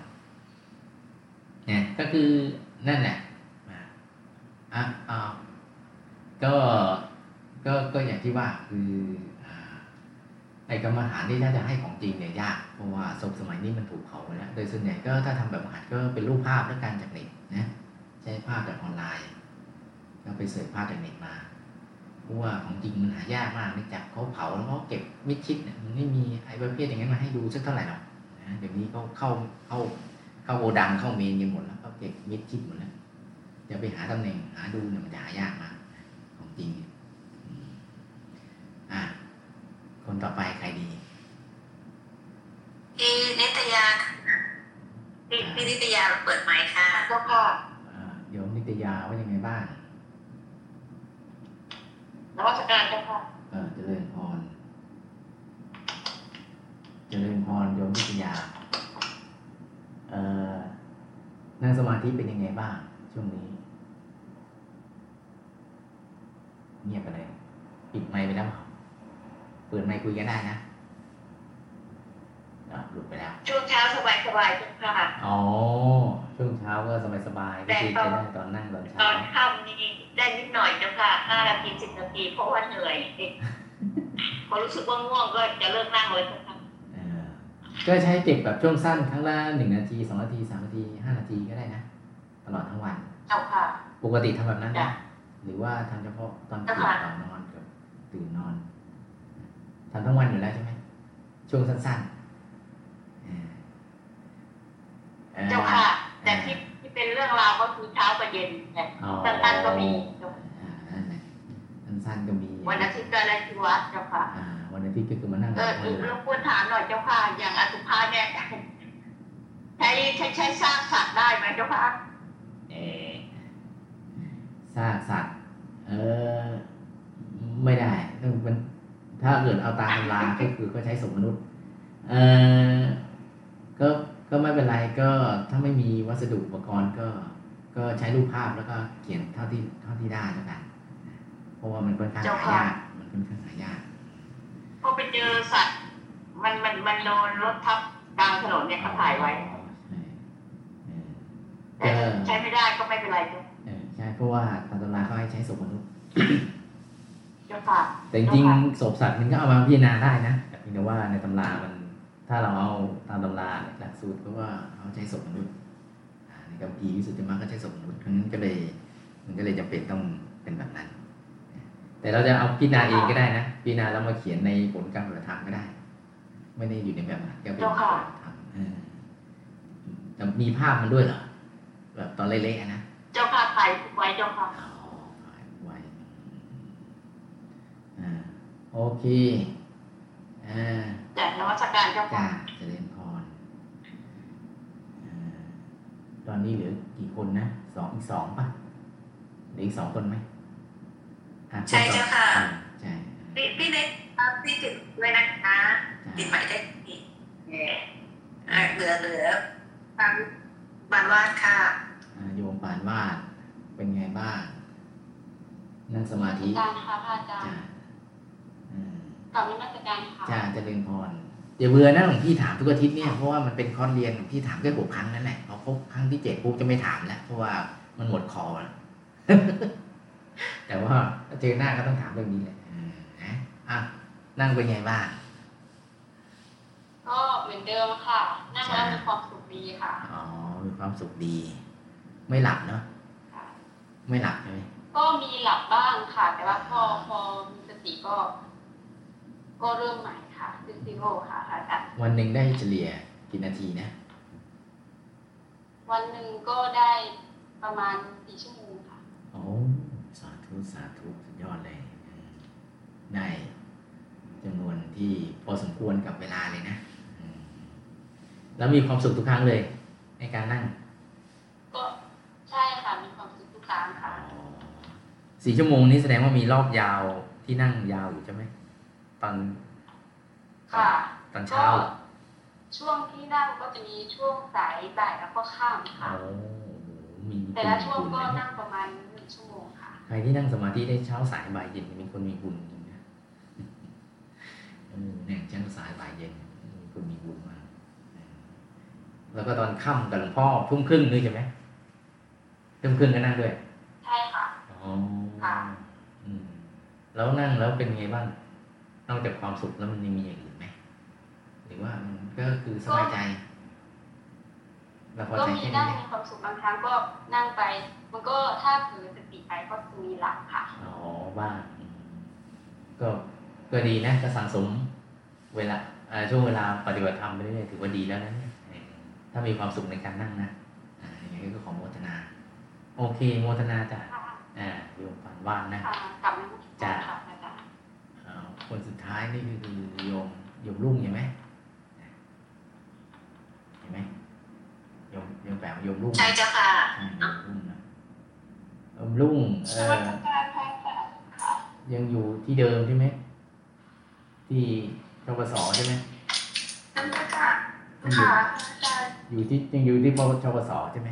เนี่ยก็คือนั่นแหละอะอะอ่าก็ก็ก็อย่างที่ว่าคืออ่า ไอ้กรรมฐานที่ถ้าจะให้ของจริงเนี่ยยากเพราะว่าศพสมัยนี้มันถูกเผาไปแล้วโดยส่วนใหญ่ก็ถ้าทำแบบหัดก็เป็นรูปภาพและการจากเน็ตนะใช้ภาพจากออนไลน์ก็ไปเสิร์ชภาพจากเน็ตมาเพราะว่าของจริงมันหายากมากเนื่องจากเขาเผาแล้วเขาเก็บมิดชิดเนี่ยมันไม่มีไอ้ประเภทอย่างนั้นมาให้ดูสักเท่าไหร่หรอกนะเดี๋ยวนี้เขาเข้าเข้าเข้าโกดังเข้าเมนกันหมดแล้วเขาเก็บมิดชิดหมดแล้วจะไปหาตำแหน่งหาดูเนี่ยมันจะหายากมากของจริงอะ คนต่อไปใครดีพี่นิตยาค่ะพี่พี่นิตยาเปิดไมค์ค่ะเจ้าค่ะอ่าโยมนิตยาว่ายังไงบ้างนวัตการเจ้าค่ะเออเจริญพรเจริญพรโยมนิตยาเอ่อนั่งสมาธิเป็นยังไงบ้าง ช่วงนี้ เงียบไปเลยปิดไมค์ไปแล้ว เปล่าเปิดไมค์คุยกันได้นะอะหลุดไปแล้ว ช่วงเช้าสบายสบายๆเจ้าค่ะอ๋อ ช่วงเช้าก็สบายๆก็คุยกันได้ตอนนั่งตอนตเช้าอนค่ำนี่ได้นิดหน่อยเจ้าค่ะห้านาทีสิบนาทีเพราะว่าเหนื่อยพอรู้สึกว่าง่วงก็จะเลิกนั่งเลยเจ้าค่ะเออก็ใช้เก็บแบบช่วงสั้นครั้งละหนึ่งนาทีสองนาทีสามนาทีห้านาทีก็ได้นะ ตลอดทั้งวันเจ้าค่ะ ปกติทำแบบนั้นจ้ะนะหรือว่าทำเฉพาะตอนเจ้าตื่นค่ะก่อนนอนกับตื่นนอน ทำทั้งวันอยู่แล้วใช่ไหมช่วงสั้นๆเออเอ่อเจ้าค่ะ แต่ที่ที่เป็นเรื่องราวก็คือเช้ากับเย็นเนี่ยอ๋อสั้นๆก็มีเจ้าค่ะอ่านั่นแหละสั้นๆก็มี วันอาทิตย์ก็ได้ที่วัดเจ้าค่ะอ่าวันอาทิตย์ก็คือมานั่งเออทำวันหรลับกวนถามหน่อยเจ้าค่ะ อย่างอสุภาเนี่ยใช้ใช้ใช้สร้างสัตว์ได้ไหมเจ้าค่ะเออซากสัตว์เออไม่ได้ต้องมัน ถ้าเกิดเอาตามตำราก็คือก็ใช้สมมนุษย์เออก็ก็ไม่เป็นไรก็ถ้าไม่มีวัสดุอุปกรณ์ก็ ก็ใช้รูปภาพแล้วก็เขียนเท่าที่เท่าที่ได้แล้วกันเพราะว่ามันค่อนข้างหายากมันค่อนข้างหายากพอไปเจอสัตว์ มันมันมันโดนรถทับกลางถนนเนี่ยเขาถ่ายไว้อ๋อใช่เออแต่ใช้ไม่ได้ก็ไม่เป็นไรเจ้าเออใช่เพราะว่าตามตำราเขาให้ใช้ศพมนุษย์เจ้าค่ะ แต่จริงๆศพสัตว์มันก็เอามาพิจารณาได้นะแต่เพียงแต่ว่าในตำรามัน ถ้าเราเอาตามตำราหลักสูตรเพราะว่าเขาใช้ศพมนุษย์อ่าในกัมพีร์วิสุทธิมรรคก็ใช้ศพมนุษย์เพราะฉะนั้นก็เลย มันก็เลยจำเป็นต้องเป็นแบบนั้น แต่เราจะเอาพิจารณาเองก็ได้นะพิจารณาแล้วมาเขียนในผลการปฏิบัติธรรมก็ได้ ไม่ได้อยู่ในแบบนั้นก็เป็นผลการปฏิบัติธรรมเออแต่มีภาพมันด้วยเหรอแบบตอนเละๆอะนะ เจ้าค่ะถ่ายไว้เจ้าค่ะ อ๋อไว้อ่า โอเคอ่าแต่นวัตการเจ้าจ้าค่ะเจริญพรอ่าตอนนี้เหลือกี่คนนะสองอีกสองป่ะเหลืออีกสองคนไหมอ่ใช่เจ้าค่ะอ่ใช่พี่พี่เล็กครับพี่ติดด้วยนะคะติดจ้าใหม่ได้อีกอ่าเหลือเหลือฟังบานวาดค่ะอ่าโยมปานวาดเป็นไงบ้างนั่งสมาธิการค่ะพระอาจารจ้าย์อืม กลับนมัสการค่ะจ้าเจริญพรอย่าเบื่อนะหลวงพี่ถามทุกอาทิตย์เนี่ยเพราะว่ามันเป็นคอร์สเรียนหลวงพี่ถามแค่หกครั้งนั่นแหละพอครบครั้งที่เจ็ดปุ๊บจะไม่ถามแล้วเพราะว่ามันหมดคอแล้วแต่ว่าถ้าเจอหน้าก็ต้องถามเรื่องนี้แหละอืมนะอะนั่งเป็นไงบ้างก็เหมือนเดิมค่ะ นั่งแล้วมีความสุขดีค่ะอ๋อมีความสุขดี ไม่หลับเนาะค่ะไม่หลับใช่ไหมก็มีหลับบ้างค่ะ แต่ว่าพอพอมีสติก็ ก็เริ่มใหม่ค่ะซิซิโร่ค่ะพระอาจารย์วันหนึ่งได้เฉลี่ยกี่นาทีนะ วันหนึ่งก็ได้ประมาณสี่ชั่วโมงค่ะโอ้สาธุสาธุสุดยอดเลยอืมได้จำนวนที่พอสมควรกับเวลาเลยนะอืมแล้วมีความสุขทุกครั้งเลย ในการนั่ง ก็ใช่ค่ะมีความสุขทุกครั้งค่ะสี่ชั่วโมงนี้แสดงว่ามีรอบยาวที่นั่งยาวอยู่ใช่ไหม ตอนค่ะตอนก็เช้า ช่วงที่นั่งก็จะมีช่วงสายบ่ายแล้วก็ข้ามค่ะโอ้โหมีแต่ละช่วงก็คุณนั่งประมาณหนึ่งชั่วโมงค่ะอใครที่นั่งสมาธิได้เช้าสายบ่ายเย็นเป็นคนมีบุญจริงนะเออเนี่ยเช้าสายบ่ายเย็นมีคนมีบุญมากเออแล้วก็ตอนค่ำกับหลวงพ่อทุ่มครึ่งด้วยใช่ไหมทุ่มครึ่งก็นั่งด้วย ใช่ค่ะอ๋อค่ะอืมแล้วนั่งแล้วเป็นไงบ้าง นอกจากความสุขแล้วมันยังมีอย่างอื่นไหมหรือว่ามันก็คือสบายใจเราพอก็ใจมีแค่ได้นี้มีความสุขบางครั้งก็นั่งไป มันก็ถ้าเผลอสติไปก็จะมีหลับค่ะอ๋อบ้างอืมก็ก็ดีนะก็สังสมเวลาอ่าช่วงเวลาปฏิบัติธรรมไปเรื่อยๆถือว่าดีแล้วนะเนี่ยเออถ้ามีความสุขในการนั่งนะอ่าอย่างนี้ก็ขอโมทนา โอเค โมทนาจ้ะอ่าโยมฝันว่างนะค่ะกลับมาที่จ้ะค่ะอาจารย์อ่า คนสุดท้ายนี่คือโยมโยมรุ่งเห็นไหมเห็นไหมโยมโยมแปลว่าโยมรุ่งใช่เจ้าค่ะใช่โยมรุ่งนะโยมรุ่งเอสวัสอดีการพระอาจารย์ค่ะยังอยู่ที่เดิมใช่ไหมที่ทกสใช่ไหมนั่นก็ค่ะค่ะอาจารย์อยู่ที่ยังอยู่ที่ปชกสใช่ไหม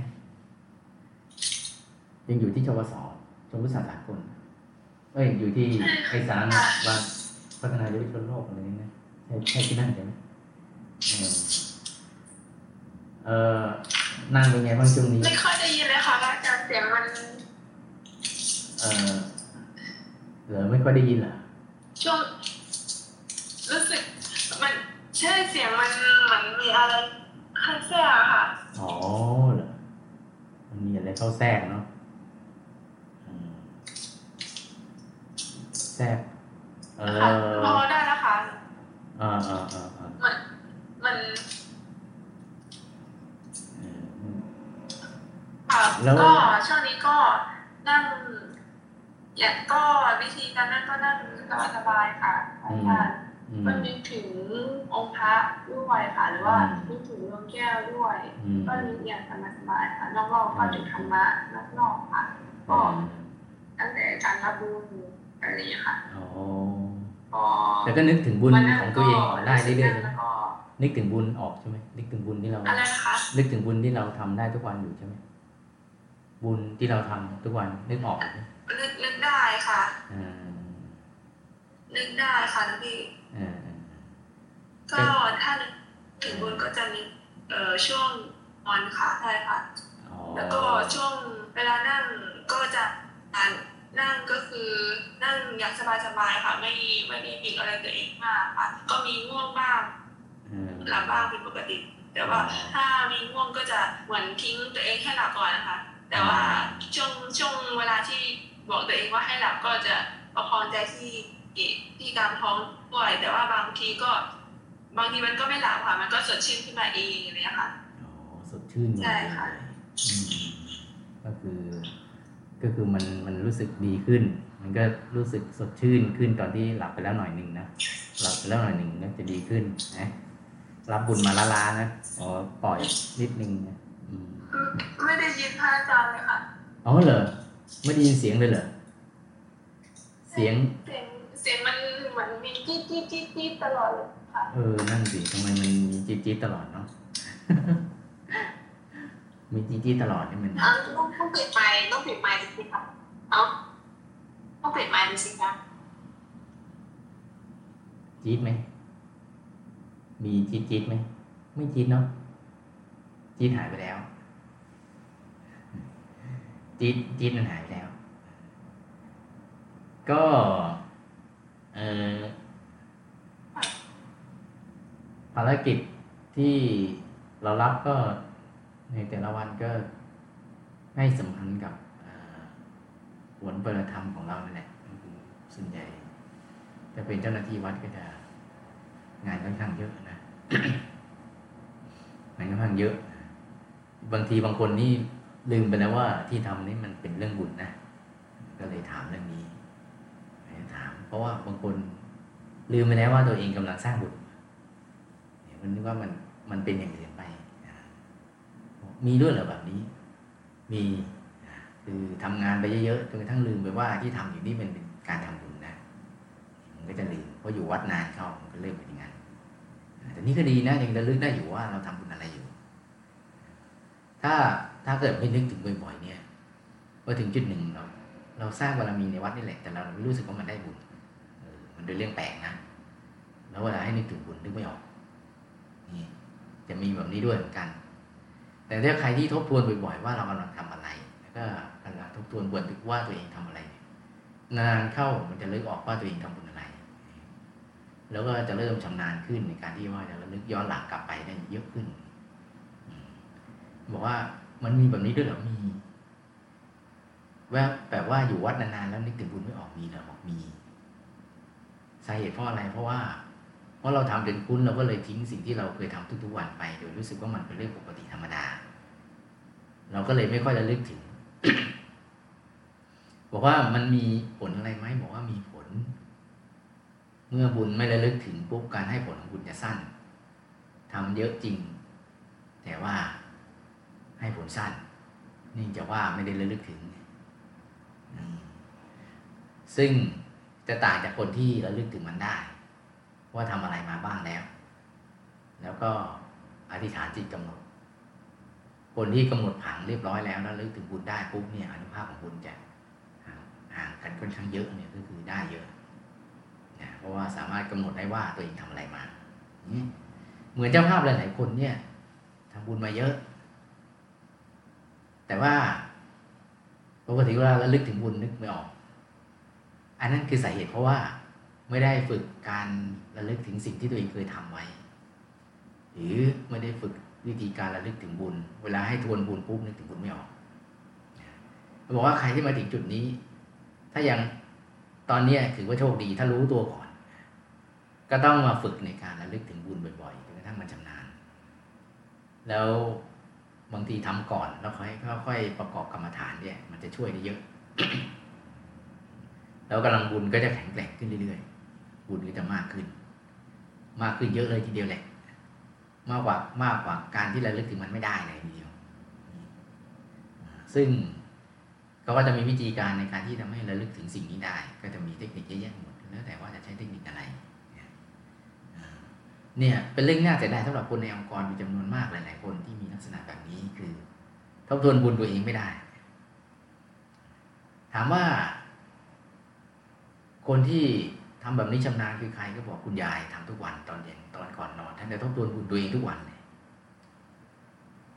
ยังอยู่ที่ชกสชมพุทธศาสตร์สากลเอ้ยอยู่ที่ไอสารวัน พัฒนาเยาวชนโลกอะไรนี่นะใช่ใช่ที่นั่นใช่ไหมเออเออนั่งเป็นไงบ้างช่วงนี้ ไม่ค่อยได้ยินเลยค่ะพระอาจารย์เสียงมัน เออเหรอไม่ค่อยได้ยินเหรอช่วงรู้สึกมันใช่เสียงมันเหมือนมีอะไรข้างแทรกอะค่ะ อ๋อเหรอมันมีอะไรเข้าแทรกเนาะอืมแทรกเอ ค่ะอพอได้แล้วค่ะอ่าอ่าอ่าอ่ามันมันเอออืมค่ะแล้วก็ช่วงนี้ก็นั่งอยากก็วิธีการนั่งก็นั่งสบายๆค่ะอาจารย์อืมก็นึกถึงองค์พระด้วยค่ะ หรือว่าอืมนึกถึงดวงแก้วด้วยอืมก็นึกอย่างสบายๆค่ะนอกรอบก็ถึงธรรมะนอกรอบค่ะ ก็ตั้งแต่การรับบุญอะไรอย่างเงี้ยค่ะอ๋อพอ แต่ก็นึกถึงบุญวันนั้นของตัวเองออกได้เรื่อยๆแล้ใช่ไหมวก็นึกถึงบุญออกใช่ไหมนึกถึงบุญที่เราอะไรนะคะนึกถึงบุญที่เราทำได้ทุกวันอยู่ใช่ไหมบุญที่เราทำทุกวันนึกออกไหมนึกนึกได้ค่ะอ่านึกได้ค่ะพี่อ่าอ่าก็ถ้านึกถึงบุญก็จะนึกเอ่อช่วงนอนค่ะใช่ค่ะอ๋อแล้วก็ช่วงเวลานั่งก็จะอ่าน นั่งก็คือนั่งอย่างสบายๆค่ะ ไม่ไม่ได้บิดอะไรตัวเองมากค่ะ ก็มีง่วงบ้างอ่าหลับบ้างเป็นปกติ แต่ว่าถ้ามีง่วงก็จะเหมือนทิ้งตัวเองให้หลับก่อนนะคะ แต่ว่าช่วงช่วงเวลาที่บอกตัวเองว่าให้หลับก็จะประคองใจที่ที่กลางท้องด้วยแต่ว่าบางทีก็ บางทีมันก็ไม่หลับค่ะ มันก็สดชื่นขึ้นมาเองอะไรอย่างเลยค่ะอ๋อสดชื่นใช่ค่ะอืมก็คือ ก็คือมันมันรู้สึกดีขึ้น มันก็รู้สึกสดชื่นขึ้นตอนที่หลับไปแล้วหน่อยหนึ่งนะหลับไปแล้วหน่อยหนึ่งก็จะดีขึ้นนะรับบุญมาละลานะอ๋อปล่อยนิดนึงนะอืมไม่ได้ยินพระอาจารย์เลยค่ะอ๋อเหรอไม่ได้ยินเสียงเลยเหรอเสียงเสียงเสียงมันเหมือนมีจี๊ดจี๊ดจี๊ดจี๊ดตลอดเลยค่ะเออนั่นสิทำไมมันมีจี๊ดจี๊ดตลอดเนาะ มีจี๊ดจี๊ดตลอดนี่มันเอาต้องต้องปิดไมค์ต้องปิดไมค์ดูสิคะเอาต้องปิดไมค์ดูสิคะจี๊ดไหมมีจี๊ดจี๊ดไหมไม่จี๊ดเนาะจี๊ดหายไปแล้วจี๊ดจี๊ดมันหายไปแล้ว ก็เออภารกิจที่เรารับก็ ในแต่ละวันก็ให้สัมพันธ์กับผลปฏิบัติธรรมของเรานั่นแหละส่วนใหญ่จะเป็นเจ้าหน้าที่วัดก็จะงานค่อนข้างเยอะนะงานค่อนข้างเยอะ บางทีบางคนนี่ลืมไปแล้วว่าที่ทำนี่มันเป็นเรื่องบุญนะ ก็เลยถามเรื่องนี้ถาม เพราะว่าบางคนลืมไปแล้วว่าตัวเองกำลังสร้างบุญเนี่ยมันนึกว่ามันมันเป็นอย่างอื่นไป มีด้วยเหรอแบบนี้ มีคือทำงานไปเยอะๆจนกระทั่งลืมไปว่าที่ทำอยู่นี่มันเป็นการทำบุญนะมันก็จะลืมเพราะอยู่วัดนานเข้ามันก็เริ่มเป็นอย่างนั้นแต่นี่ก็ดีนะยังระลึกได้อยู่ว่าเราทำบุญอะไรอยู่ ถ้าถ้าเกิดไม่นึกถึงบ่อยๆเนี่ยพอถึงจุดหนึ่งเราเราสร้างบารมีในวัดนี่แหละ แต่เราไม่รู้สึกว่ามันได้บุญมันเป็นเรื่องแปลกนะแล้วเวลาให้นึกถึงบุญนึกไม่ออกนี่จะมีแบบนี้ด้วยเหมือนกัน แต่ถ้าใครที่ทบทวนบ่อยๆว่าเรากำลังทำอะไร แล้วก็กำลังทบทวนบวนถึงว่าตัวเองทำอะไร นานเข้ามันจะลึกออกว่าตัวเองทำบุญอะไร แล้วก็จะเริ่มชำนาญขึ้นในการที่ว่าจะระลึกย้อนหลังกลับไปได้เยอะขึ้น บอกว่ามันมีแบบนี้ด้วยเหรอมีว่าแบบว่าอยู่วัดนานๆแล้วนึกถึงบุญไม่ออกมีเหรอบอกมีสาเหตุเพราะอะไรเพราะว่า เพราะเราทำจนคุ้นเราก็เลยทิ้งสิ่งที่เราเคยทำทุกๆวันไป โดยรู้สึกว่ามันเป็นเรื่องปกติธรรมดา เราก็เลยไม่ค่อยระลึกถึง บอกว่ามันมีผลอะไรไหมบอกว่ามีผล เมื่อบุญไม่ระลึกถึงปุ๊บการให้ผลของบุญจะสั้นทำเยอะจริง แต่ว่าให้ผลสั้นนี่จะว่าไม่ได้ระลึกถึง ซึ่งจะต่างจากคนที่ระลึกถึงมันได้ ว่าทำอะไรมาบ้างแล้ว แล้วก็อธิษฐานจิตกำหนด คนที่กำหนดผังเรียบร้อยแล้วแล้วลึกถึงบุญได้ปุ๊บเนี่ยอนุภาพของบุญจะห่างกันค่อนข้างเยอะเนี่ยก็คือได้เยอะนะเพราะว่าสามารถกำหนดได้ว่าตัวเองทำอะไรมาเหมือนเจ้าภาพหลายๆคนเนี่ยทำบุญมาเยอะ แต่ว่าปกติเวลาระลึกถึงบุญนึกไม่ออก อันนั้นคือสาเหตุเพราะว่า ไม่ได้ฝึกการระลึกถึงสิ่งที่ตัวเองเคยทำไว้ หรือไม่ได้ฝึกวิธีการระลึกถึงบุญ เวลาให้ทวนบุญปุ๊บนึกถึงบุญไม่ออกบอกว่าใครที่มาถึงจุดนี้ ถ้ายังตอนนี้ถือว่าโชคดีถ้ารู้ตัวก่อน ก็ต้องมาฝึกในการระลึกถึงบุญบ่อยๆจนกระทั่งมันชำนาญ แล้วบางทีทำก่อนแล้วค่อยค่อยๆประกอบกรรมฐานเนี่ย มันจะช่วยได้เยอะ แล้วกำลังบุญก็จะแข็งแกร่งขึ้นเรื่อยๆ บุญก็จะมากขึ้น มากขึ้นเยอะเลยทีเดียวแหละ มากกว่ามากกว่าการที่ระลึกถึงมันไม่ได้เลยทีเดียว ซึ่งเขาก็จะมีวิธีการในการที่ทำให้ระลึกถึงสิ่งนี้ได้ ก็จะมีเทคนิคเยอะแยะหมดแล้วแต่ว่าจะใช้เทคนิคอะไรเนี่ยเป็นเรื่องน่าเสียดายสำหรับคนในองค์กรมีจำนวนมากหลาย ๆ คนที่มีลักษณะแบบนี้คือทบทวนบุญตัวเองไม่ได้ ถามว่า คนที่ ทำแบบนี้ชำนาญคือใครก็บอกคุณยายทำทุกวันตอนเย็นตอนก่อนนอน ท่านจะทบทวนบุญตัวเองทุกวันเลย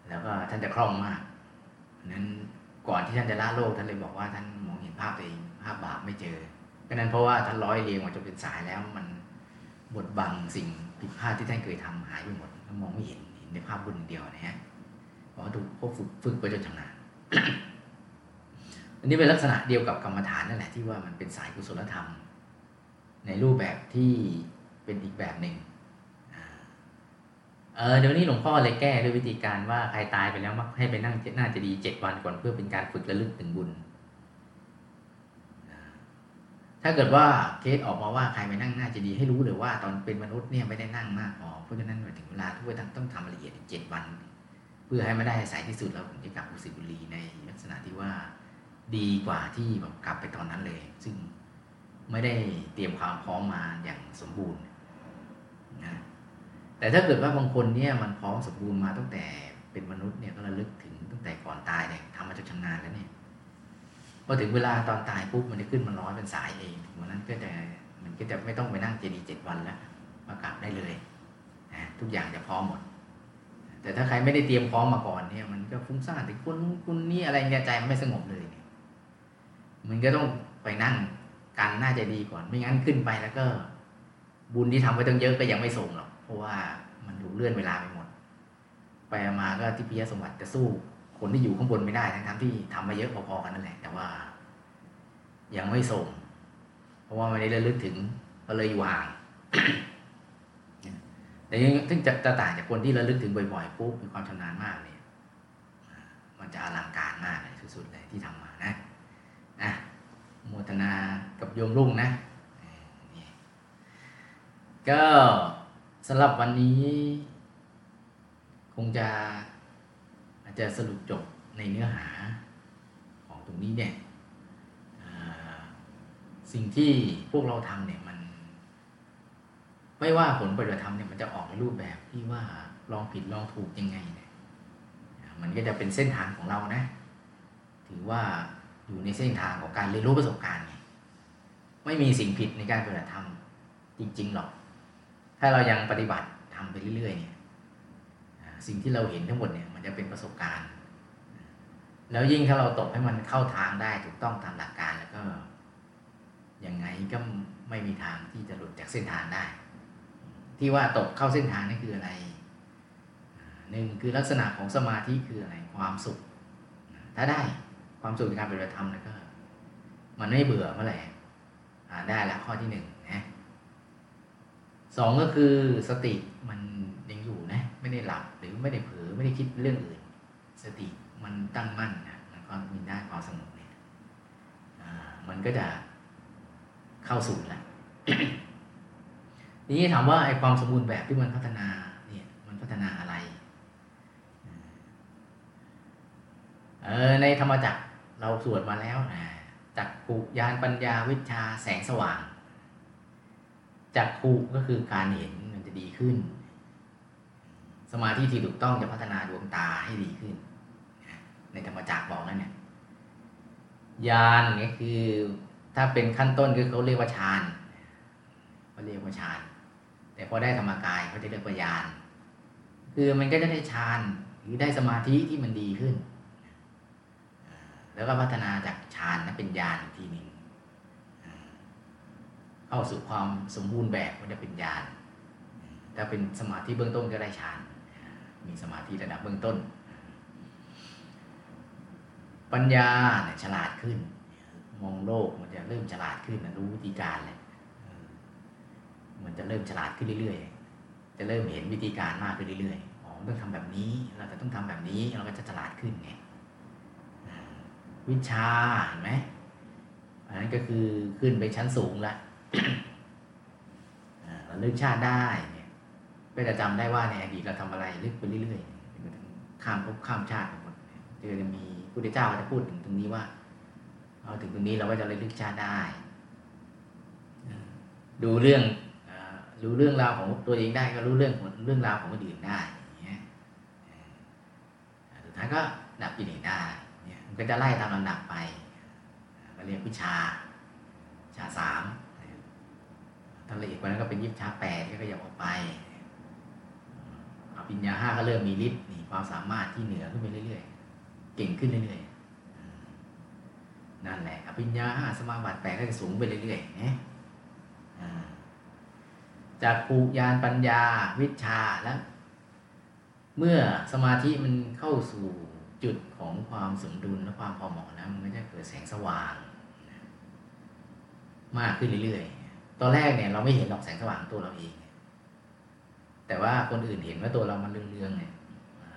แล้วก็ท่านจะคล่องมากนั้นก่อนที่ท่านจะละโลกท่านเลยบอกว่าท่านมองเห็นภาพตัวเองภาพบาปไม่เจอก็นั้นเพราะว่าท่านร้อยเรียงมาจนเป็นสายแล้วมันบดบังสิ่งผิดพลาดที่ท่านเคยทำหายไปหมดก็มองไม่เห็นเห็นในภาพบุญเดียวนะฮะเพราะว่าถูกพวกฝึกฝึกไปจนชำนาญอันนี้เป็นลักษณะเดียวกับกรรมฐานนั่นแหละที่ว่ามันเป็นสายกุศลธรรม ในรูปแบบที่เป็นอีกแบบหนึ่งเออเดี๋ยวนี้หลวงพ่อเลยแก้ด้วยวิธีการว่าใครตายไปแล้วมักให้ไปนั่งน่าจะดีเจ็ดวันก่อนเพื่อเป็นการฝึกระลึกถึงบุญ ถ้าเกิดว่าเคสออกมาว่าใครไปนั่งน่าจะดีให้รู้เลยว่าตอนเป็นมนุษย์เนี่ยไม่ได้นั่งมากพอเพราะฉะนั้นถึงเวลาทุกวันต้องทำละเอียดเจ็ดวัน เพื่อให้ม่ได้สายที่สุดแล้วผมจะกลับอุสิบุรีในลักษณะที่ว่าดีกว่าที่แบบกลับไปตอนนั้นเลย ซึ่ง ไม่ได้เตรียมความพร้อมมาอย่างสมบูรณ์นะแต่ถ้าเกิดว่าบางคนเนี่ยมันพร้อมสมบูรณ์มาตั้งแต่เป็นมนุษย์เนี่ยก็ระลึกถึงตั้งแต่ก่อนตายเนี่ยทำมาจนชำนาญแล้วเนี่ยพอถึงเวลาตอนตายปุ๊บมันจะขึ้นมาร้อยเป็นสายเองถึงวันนั้นก็จะมันก็จะไม่ต้องไปนั่งเจดีเจ็ดวันแล้วมากราบได้เลยนะทุกอย่างจะพร้อมหมด แต่ถ้าใครไม่ได้เตรียมพร้อมมาก่อนเนี่ย มันก็ฟุ้งซ่านถึงคุณคุณนี่อะไรเงี้ยใจมันไม่สงบเลย มันก็ต้องไปนั่ง กันน่าจะดีก่อนไม่งั้นขึ้นไปแล้วก็ บุญที่ทำไว้ตั้งเยอะก็ยังไม่ส่งหรอกเพราะว่ามันถูกเลื่อนเวลาไปหมด ไปมาก็ที่พิยสมบัติจะสู้คนที่อยู่ข้างบนไม่ได้ทั้งๆที่ทำมาเยอะพอๆกันนั่นแหละ แต่ว่า ยังไม่ส่ง เพราะว่าไม่ได้ระลึกถึงก็เลยอยู่ห่างแต่ยังถึงจะจะต่างจากคนที่ระลึกถึงบ่อยๆปุ๊บมีความชำนาญมากเนี่ยมันจะอลังการมากเลยสุดๆเลยที่ทำมา โมทนากับโยมรุ่งนะ ก็สำหรับวันนี้ คงจะอาจจะสรุปจบในเนื้อหาของตรงนี้เนี่ยสิ่งที่พวกเราทำเนี่ยมัน ไม่ว่าผลปฏิบัติธรรมเนี่ยมันจะออกในรูปแบบที่ว่าลองผิดลองถูกยังไงเนี่ยมันก็จะเป็นเส้นทางของเรานะ ถือว่า อยู่ในเส้นทางของการเรียนรู้ประสบการณ์ไงไม่มีสิ่งผิดในการปฏิบัติธรรมจริง ๆ หรอก ถ้าเรายังปฏิบัติทำไปเรื่อยๆเนี่ยสิ่งที่เราเห็นทั้งหมดเนี่ยมันจะเป็นประสบการณ์ แล้วยิ่งถ้าเราตกให้มันเข้าทางได้ถูกต้องตามหลักการแล้วก็ยังไงก็ไม่มีทางที่จะหลุดจากเส้นทางได้ ที่ว่าตกเข้าเส้นทางนี่คืออะไรหนึ่งคือลักษณะของสมาธิคืออะไรความสุข ถ้าได้ ความสุขในการปฏิบัติธรรมแล้วก็ มันไม่เบื่อเมื่อไหร่อ่าได้แล้วข้อที่หนึ่งนะสองก็คือสติมันยังอยู่นะ ไม่ได้หลับหรือไม่ได้เผลอไม่ได้คิดเรื่องอื่น สติมันตั้งมั่นนะมันก็มีได้ความสงบเนี่ยมันก็จะเข้าสู่แล้วทีนี้ถามว่าไอ้ความสมบูรณ์แบบที่มันพัฒนาเนี่ย มันพัฒนาอะไร เออในธรรมจักร เราสวดมาแล้วนะจักขุยานปัญญาวิชาแสงสว่างจักขุก็คือการเห็นมันจะดีขึ้น สมาธิที่ถูกต้องจะพัฒนาดวงตาให้ดีขึ้น ในธรรมจักรบอกแล้วเนี่ยยานเนี่ยคือ ถ้าเป็นขั้นต้นคือเขาเรียกว่าฌานเขาเรียกว่าฌาน แต่พอได้ธรรมกายเขาจะเรียกว่ายานคือมันก็จะได้ฌานหรือได้สมาธิที่มันดีขึ้น แล้วก็พัฒนาจากฌานนั้นเป็นญาณอีกทีหนึ่งเข้าสู่ความสมบูรณ์แบบก็จะเป็นญาณถ้าเป็นสมาธิเบื้องต้นก็ได้ฌาน มีสมาธิระดับเบื้องต้น ปัญญาเนี่ยฉลาดขึ้น มองโลกมันจะเริ่มฉลาดขึ้นนะรู้วิธีการเลยมันจะเริ่มฉลาดขึ้นเรื่อยๆ จะเริ่มเห็นวิธีการมากขึ้นเรื่อยๆ อ๋อต้องทำแบบนี้ เราจะต้องทำแบบนี้ เราก็จะฉลาดขึ้นไง วิชาเห็นไหมอันนั้นก็คือขึ้นไปชั้นสูงละเราลึกชาติได้เนี่ยก็จะจำได้ว่าในอดีตเราทำอะไรลึกไปเรื่อยๆข้ามภพข้ามชาติหมดจะจะมีพุทธเจ้าจะพูดถึงตรงนี้ว่าเอาถึงตรงนี้เราก็จะระลึกชาติได้ ดูเรื่องรู้เรื่องราวของตัวเองได้ก็รู้เรื่องของเรื่องราวของคนอื่นได้อย่างเงี้ยอ่าสุดท้ายก็ดับกิเลสได้ มันก็จะไล่ตามลำดับไปก็เรียกวิชาชาสามถ้าละเอียดกว่านั้นก็เป็นยิบชาแปดก็ขยับออกไปอภิญญาห้าก็เริ่มมีฤทธิ์นี่ความสามารถที่เหนือขึ้นไปเรื่อยๆ เก่งขึ้นเรื่อยๆ นั่นแหละ อภิญญาห้าสมาบัติแปดก็จะสูงไปเรื่อยๆนะอ่าจากภูยานปัญญาวิชาแล้ว เมื่อสมาธิมันเข้าสู่ จุดของความสมดุลและความพอเหมาะนะมันก็จะเกิดแสงสว่าง มากขึ้นเรื่อยๆ ตอนแรกเนี่ยเราไม่เห็นหรอกแสงสว่างตัวเราเอง แต่ว่าคนอื่นเห็นว่าตัวเรามันเรืองๆเนี่ย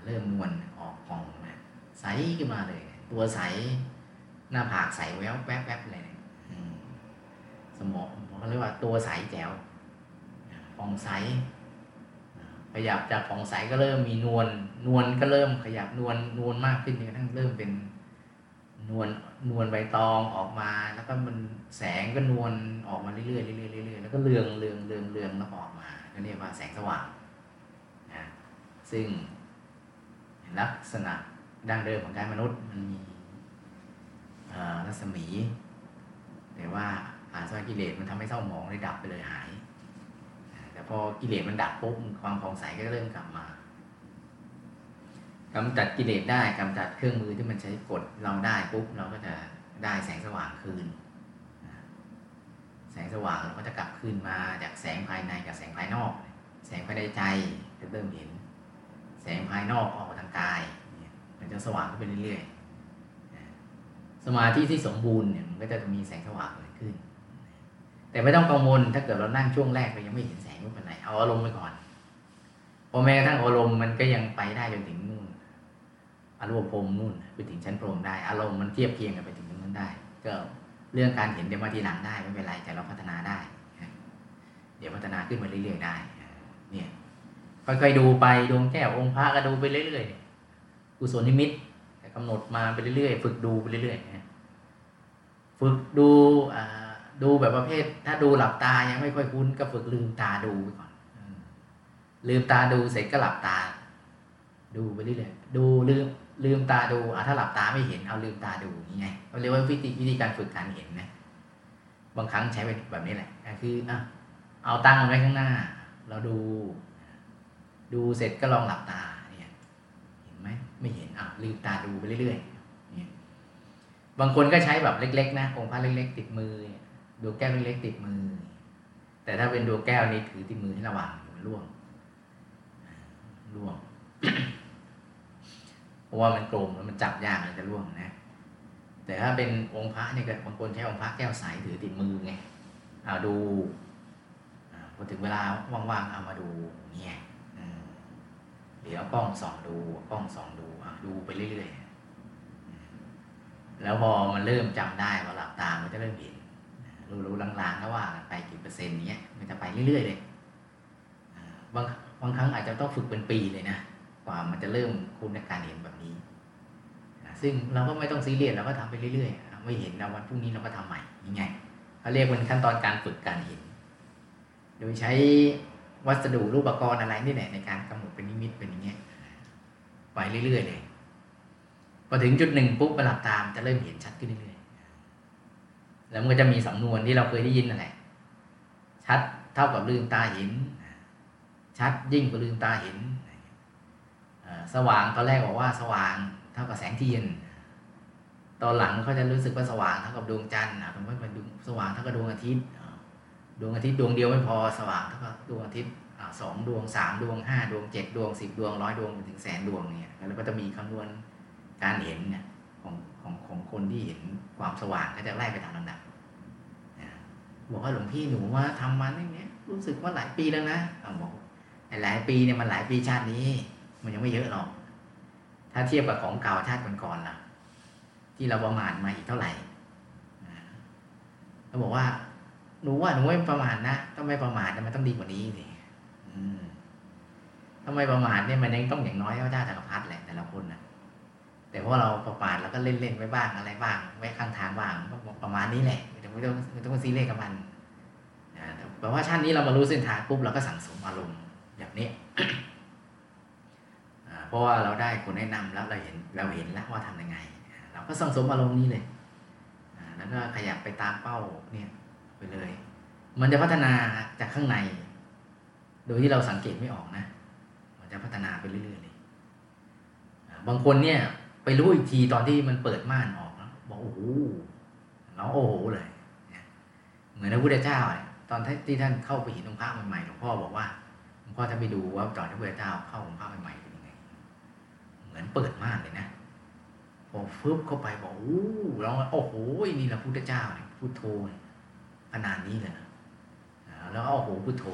เริ่มนวลออกผ่องนะใสขึ้นมาเลย ตัวใสหน้าผากใสแววแวบแวบเลยเนี่ยสมองเขาเรียกว่าตัวใสแจ๋วผ่องใส ขยับจากผ่องใสก็เริ่มมีนวลนวลก็เริ่มขยับนวลนวลมากขึ้นจนกระทั่งเริ่มเป็นนวลนวลใบตองออกมา แล้วก็มันแสงก็นวลออกมาเรื่อยๆเรื่อยๆเรื่อยๆแล้วก็เรืองเรืองเรืองเรืองแล้วออกมาก็เรียกว่าแสงสว่างนะซึ่งลักษณะดั้งเดิมของกายมนุษย์มันมีรัศมี แต่ว่าอาสวะกิเลสมันทำให้เศร้าหมองเลยดับไปเลยหาย แต่พอกิเลสมันดับปุ๊บความผ่องใสก็เริ่มกลับมากำจัดกิเลสได้กำจัดเครื่องมือที่มันใช้กดเราได้ปุ๊บเราก็จะได้แสงสว่างคืน แสงสว่างเราก็จะกลับคืนมาจากแสงภายในกับแสงภายนอก แสงภายในใจจะเริ่มเห็น แสงภายนอกออกมาทางกายเนี่ยมันจะสว่างขึ้นไปเรื่อยๆสมาธิที่สมบูรณ์เนี่ยมันก็จะมีแสงสว่างเกิดขึ้น แต่ไม่ต้องกังวลถ้าเกิดเรานั่งช่วงแรกเรายังไม่เห็นแสง ไม่เป็นไรเอาอารมณ์ไปก่อนพอแม้กระทั่งอารมณ์มันก็ยังไปได้จนถึงนู่นอารมณ์พรมนู่นไปถึงชั้นพรหมได้ อารมณ์มันเทียบเคียงกันไปถึงนั้นได้ ก็เรื่องการเห็นเดี๋ยวมาทีหลังได้ไม่เป็นไรแต่เราพัฒนาได้ เดี๋ยวพัฒนาขึ้นมาเรื่อยๆได้ เนี่ยค่อยๆดูไปดวงแก้วองค์พระก็ดูไปเรื่อยๆกุศลนิมิตแต่กำหนดมาไปเรื่อยๆฝึกดูไปเรื่อยๆฝึกดูอ่า ดูแบบประเภท ถ้าดูหลับตายังไม่ค่อยคุ้นก็ฝึกลืมตาดูไปก่อนลืมตาดูเสร็จก็หลับตา ดูไปเรื่อยๆดูลืมลืมตาดูอะถ้าหลับตาไม่เห็นเอาลืมตาดูนี่ไงเขาเรียกว่าวิธีวิธีการฝึกการเห็นนะบางครั้งใช้เป็นแบบนี้แหละก็คืออะเอาตั้งไว้ข้างหน้า เราดู ดูเสร็จก็ลองหลับตาเนี่ยเห็นไหมไม่เห็นอะลืมตาดูไปเรื่อยๆเนี่ยบางคนก็ใช้แบบเล็ก ๆ นะองค์พระเล็ก ๆ ติดมือ ดวงแก้วเล็กๆติดมือ แต่ถ้าเป็นดวงแก้วนี้ถือติดมือให้ระวังมันร่วงร่วงเพราะว่ามันกลมแล้วมันจับยากมันจะร่วงนะ แต่ถ้าเป็นองค์พระเนี่ยก็บางคนใช้องค์พระแก้วใสถือติดมือไงเอาดูพอถึงเวลาว่างๆเอามาดูเนี่ยอืมเดี๋ยวเอากล้องส่องดูกล้องส่องดูดูไปเรื่อยๆแล้วพอมันเริ่มจำได้ว่าหลับตามันจะเริ่มเห็น รู้ๆลางๆก็ว่าไปกี่เปอร์เซ็นต์เนี้ยมันจะไปเรื่อยๆเลยบางบางครั้งอาจจะต้องฝึกเป็นปีเลยนะกว่ามันจะเริ่มคุ้นในการเห็นแบบนี้ซึ่งเราก็ไม่ต้องซีเรียสเราก็ทำไปเรื่อยๆ ไม่เห็นเราวันพรุ่งนี้เราก็ทำใหม่ยังไงเขาเรียกเป็นขั้นตอนการฝึกการเห็น โดยใช้วัสดุรูปกรณ์อะไรนี่แหละในการกำหนดเป็นนิมิตเป็นอย่างเงี้ยไปเรื่อยๆเลยพอถึงจุดหนึ่งปุ๊บไปหลับตามจะเริ่มเห็นชัดขึ้นเรื่อย แล้วมันก็จะมีสำนวนที่เราเคยได้ยินนั่นแหละชัดเท่ากับลืมตาเห็น ชัดยิ่งกว่าลืมตาเห็นสว่างตอนแรกบอกว่าสว่างเท่ากับแสงเทียน ตอนหลังเขาจะรู้สึกว่าสว่างเท่ากับดวงจันทร์อะตรงนี้เป็นดวงสว่างเท่ากับดวงอาทิตย์ดวงอาทิตย์ดวงเดียวไม่พอสว่างเท่ากับดวงอาทิตย์สองดวงสามดวงห้าดวงเจ็ดดวงสิบดวงร้อยดวงไปถึงแสนดวงเนี่ยแล้วก็จะมีคำนวณการเห็นเนี่ยของของของคนที่เห็นความสว่างก็จะไล่ไปตามลำดับ บอกว่าหลวงพี่หนูว่าทำมาอย่างเนี้ยรู้สึกว่าหลายปีแล้วนะอ่าบอกหลายปีเนี่ยมันหลายปีชาตินี้ มันยังไม่เยอะหรอก ถ้าเทียบกับของเก่าชาติก่อนๆล่ะ ที่เราประมาทมาอีกเท่าไหร่เขาบอกว่าหนูว่าหนูไม่ประมาทนะต้องไม่ประมาทมันต้องดีกว่านี้สิอืมถ้าไมประมาทเนี่ยมันยังต้องอย่างน้อยก็เจ้าจักรพรรดิแหละแต่ละคนนะแต่พอเราประมาทแล้วก็เล่นๆไว้บ้างอะไรบ้างไว้ข้างทางบ้างประมาณนี้แหละ ไม่ต้องไม่ต้องซีเรียสกับมันนะแปลว่าชาตินี้เรามารู้เส้นทางปุ๊บเราก็สั่งสมอารมณ์แบบนี้เพราะว่าเราได้คนแนะนำแล้วเราเห็นเราเห็นแล้วว่าทำยังไง เราก็สั่งสมอารมณ์นี้เลยแล้วก็ขยับไปตามเป้าเนี่ยไปเลย มันจะพัฒนาจากข้างใน โดยที่เราสังเกตไม่ออกนะ มันจะพัฒนาไปเรื่อยๆเลยบางคนเนี่ย ไปรู้อีกทีตอนที่มันเปิดม่านออกแล้วบอกโอ้โหร้องโอ้โหเลย มือนพระพุทธเจ้าเนี่ยตอนที่ท่านเข้าไปเห็นองค์พระใหม่ๆหลวงพ่อบอกว่าหลวงพ่อท่านไปดูว่าตอนที่พระพุทธเจ้าเข้าองค์พระใหม่ๆเป็นยังไง เหมือนเปิดม่านเลยนะพอฟึบเข้าไปบอกโอ้ร้องโอ้โหนี่แหละพุทธเจ้าเนี่ยพุทโธขนาดนี้เลยนะแล้วโอ้โหพุทโธ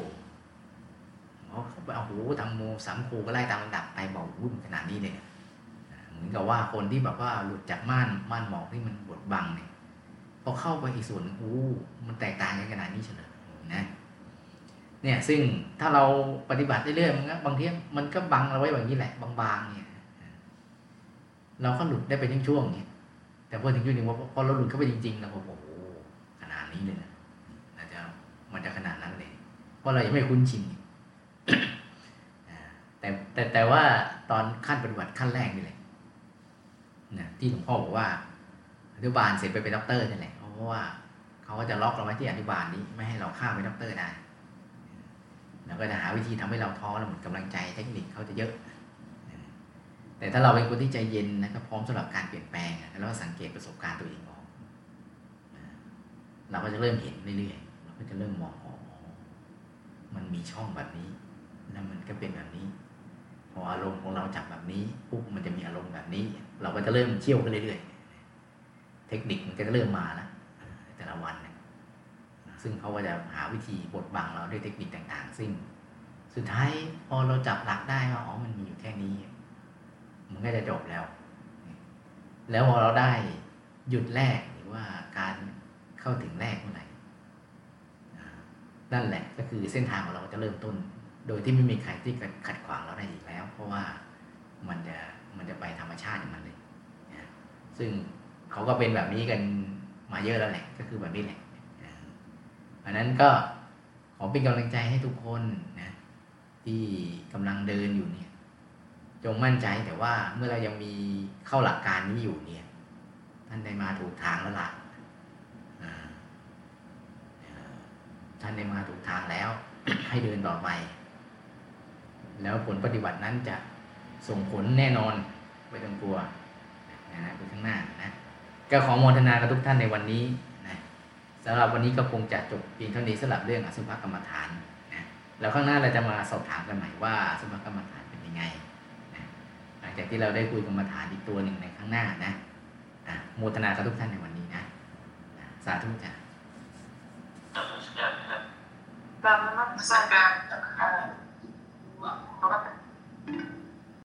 เขาไปโอ้โหทำโมสามคก็ไล่ตามลำดับไปบอกวุ่นขนาดนี้เลยเหมือนกับว่าคนที่แบบว่าหลุดจากม่านม่านหมอกที่มันบดบังเนี่ย อเข้าไปอีกส่วนหนึ่งโอ้มันแตกต่างกันขนาดนี้เฉลยนะเนี่ยซึ่งถ้าเราปฏิบัติเรื่อยๆมันก็บางทีมันก็บังเราไว้แบบนี้แหละบางๆเนี่ยเราก็หลุดได้เป็นช่วงๆเนี่ยแต่พอถึงจุดหนึ่งว่าพอเราหลุดเข้าไปจริงๆเราบอกโอ้โหขนาดนี้เลยนะน่าจะมันจะขนาดนั้นเลยเพราะเรายังไม่คุ้นชินแต่แต่แต่ว่าตอนขั้นปฏิบัติขั้นแรกนี่แหละนะที่หลวงพ่อบอกว่าอนุบาลเสร็จไปเป็นด็อกเตอร์นี่แหละ เพราะว่าเขาก็จะล็อกเราไว้ที่อนุบาลนี้ไม่ให้เราข้ามไปด็อกเตอร์ได้แล้วก็จะหาวิธีทำให้เราท้อแล้วหมดกำลังใจเทคนิคเขาจะเยอะ แต่ถ้าเราเป็นคนที่ใจเย็นนะก็พร้อมสำหรับการเปลี่ยนแปลงแล้วก็สังเกตประสบการณ์ตัวเองออกเราก็จะเริ่มเห็นเรื่อยๆเราก็จะเริ่มมองอ๋อมันมีช่องแบบนี้ แล้วมันก็เป็นแบบนี้ พออารมณ์ของเราจับแบบนี้ปุ๊บมันจะมีอารมณ์แบบนี้ เราก็จะเริ่มเชี่ยวขึ้นเรื่อยๆ เทคนิคมันก็จะเริ่มมาแล้ว แต่ละวันเนี่ยซึ่งเขาก็จะหาวิธีบดบังเราด้วยเทคนิคต่าง ๆ ซึ่งสุดท้ายพอเราจับหลักได้ว่าอ๋อมันมีอยู่แค่นี้ มันก็จะจบแล้ว แล้วพอเราได้หยุดแรกหรือว่าการเข้าถึงแรกเมื่อไหร่นั่นแหละก็คือเส้นทางของเราจะเริ่มต้น โดยที่ไม่มีใครที่ขัดขวางเราได้อีกแล้ว เพราะว่ามันจะมันจะไปธรรมชาติของมันเลยซึ่งเขาก็เป็นแบบนี้กัน มาเยอะแล้วแหละ ก็คือแบบนี้แหละอ่าเพราะนั้นก็ขอเป็นกำลังใจให้ทุกคนนะที่กำลังเดินอยู่เนี่ย จงมั่นใจแต่ว่าเมื่อเรายังมีเข้าหลักการนี้อยู่เนี่ย ท่านได้มาถูกทางแล้วล่ะอ่าเอ่อท่านได้มาถูกทางแล้ว ให้เดินต่อไป แล้วผลปฏิบัตินั้นจะส่งผลแน่นอนไม่ต้องกลัวนะนะไปข้างหน้านะ ก็ขอโมทนากับทุกท่านในวันนี้นะสำหรับวันนี้ก็คงจะจบเพียงเท่านี้สำหรับเรื่องอสุภกรรมฐานนะแล้วข้างหน้าเราจะมาสอบถามกันใหม่ว่าอสุภกรรมฐานเป็นยังไงนะหลังจากที่เราได้คุยกรรมฐานอีกตัวหนึ่งในข้างหน้านะอะโมทนากับทุกท่านในวันนี้นะนะสาธุจ้ะครับกรรมมัสการเอ่อ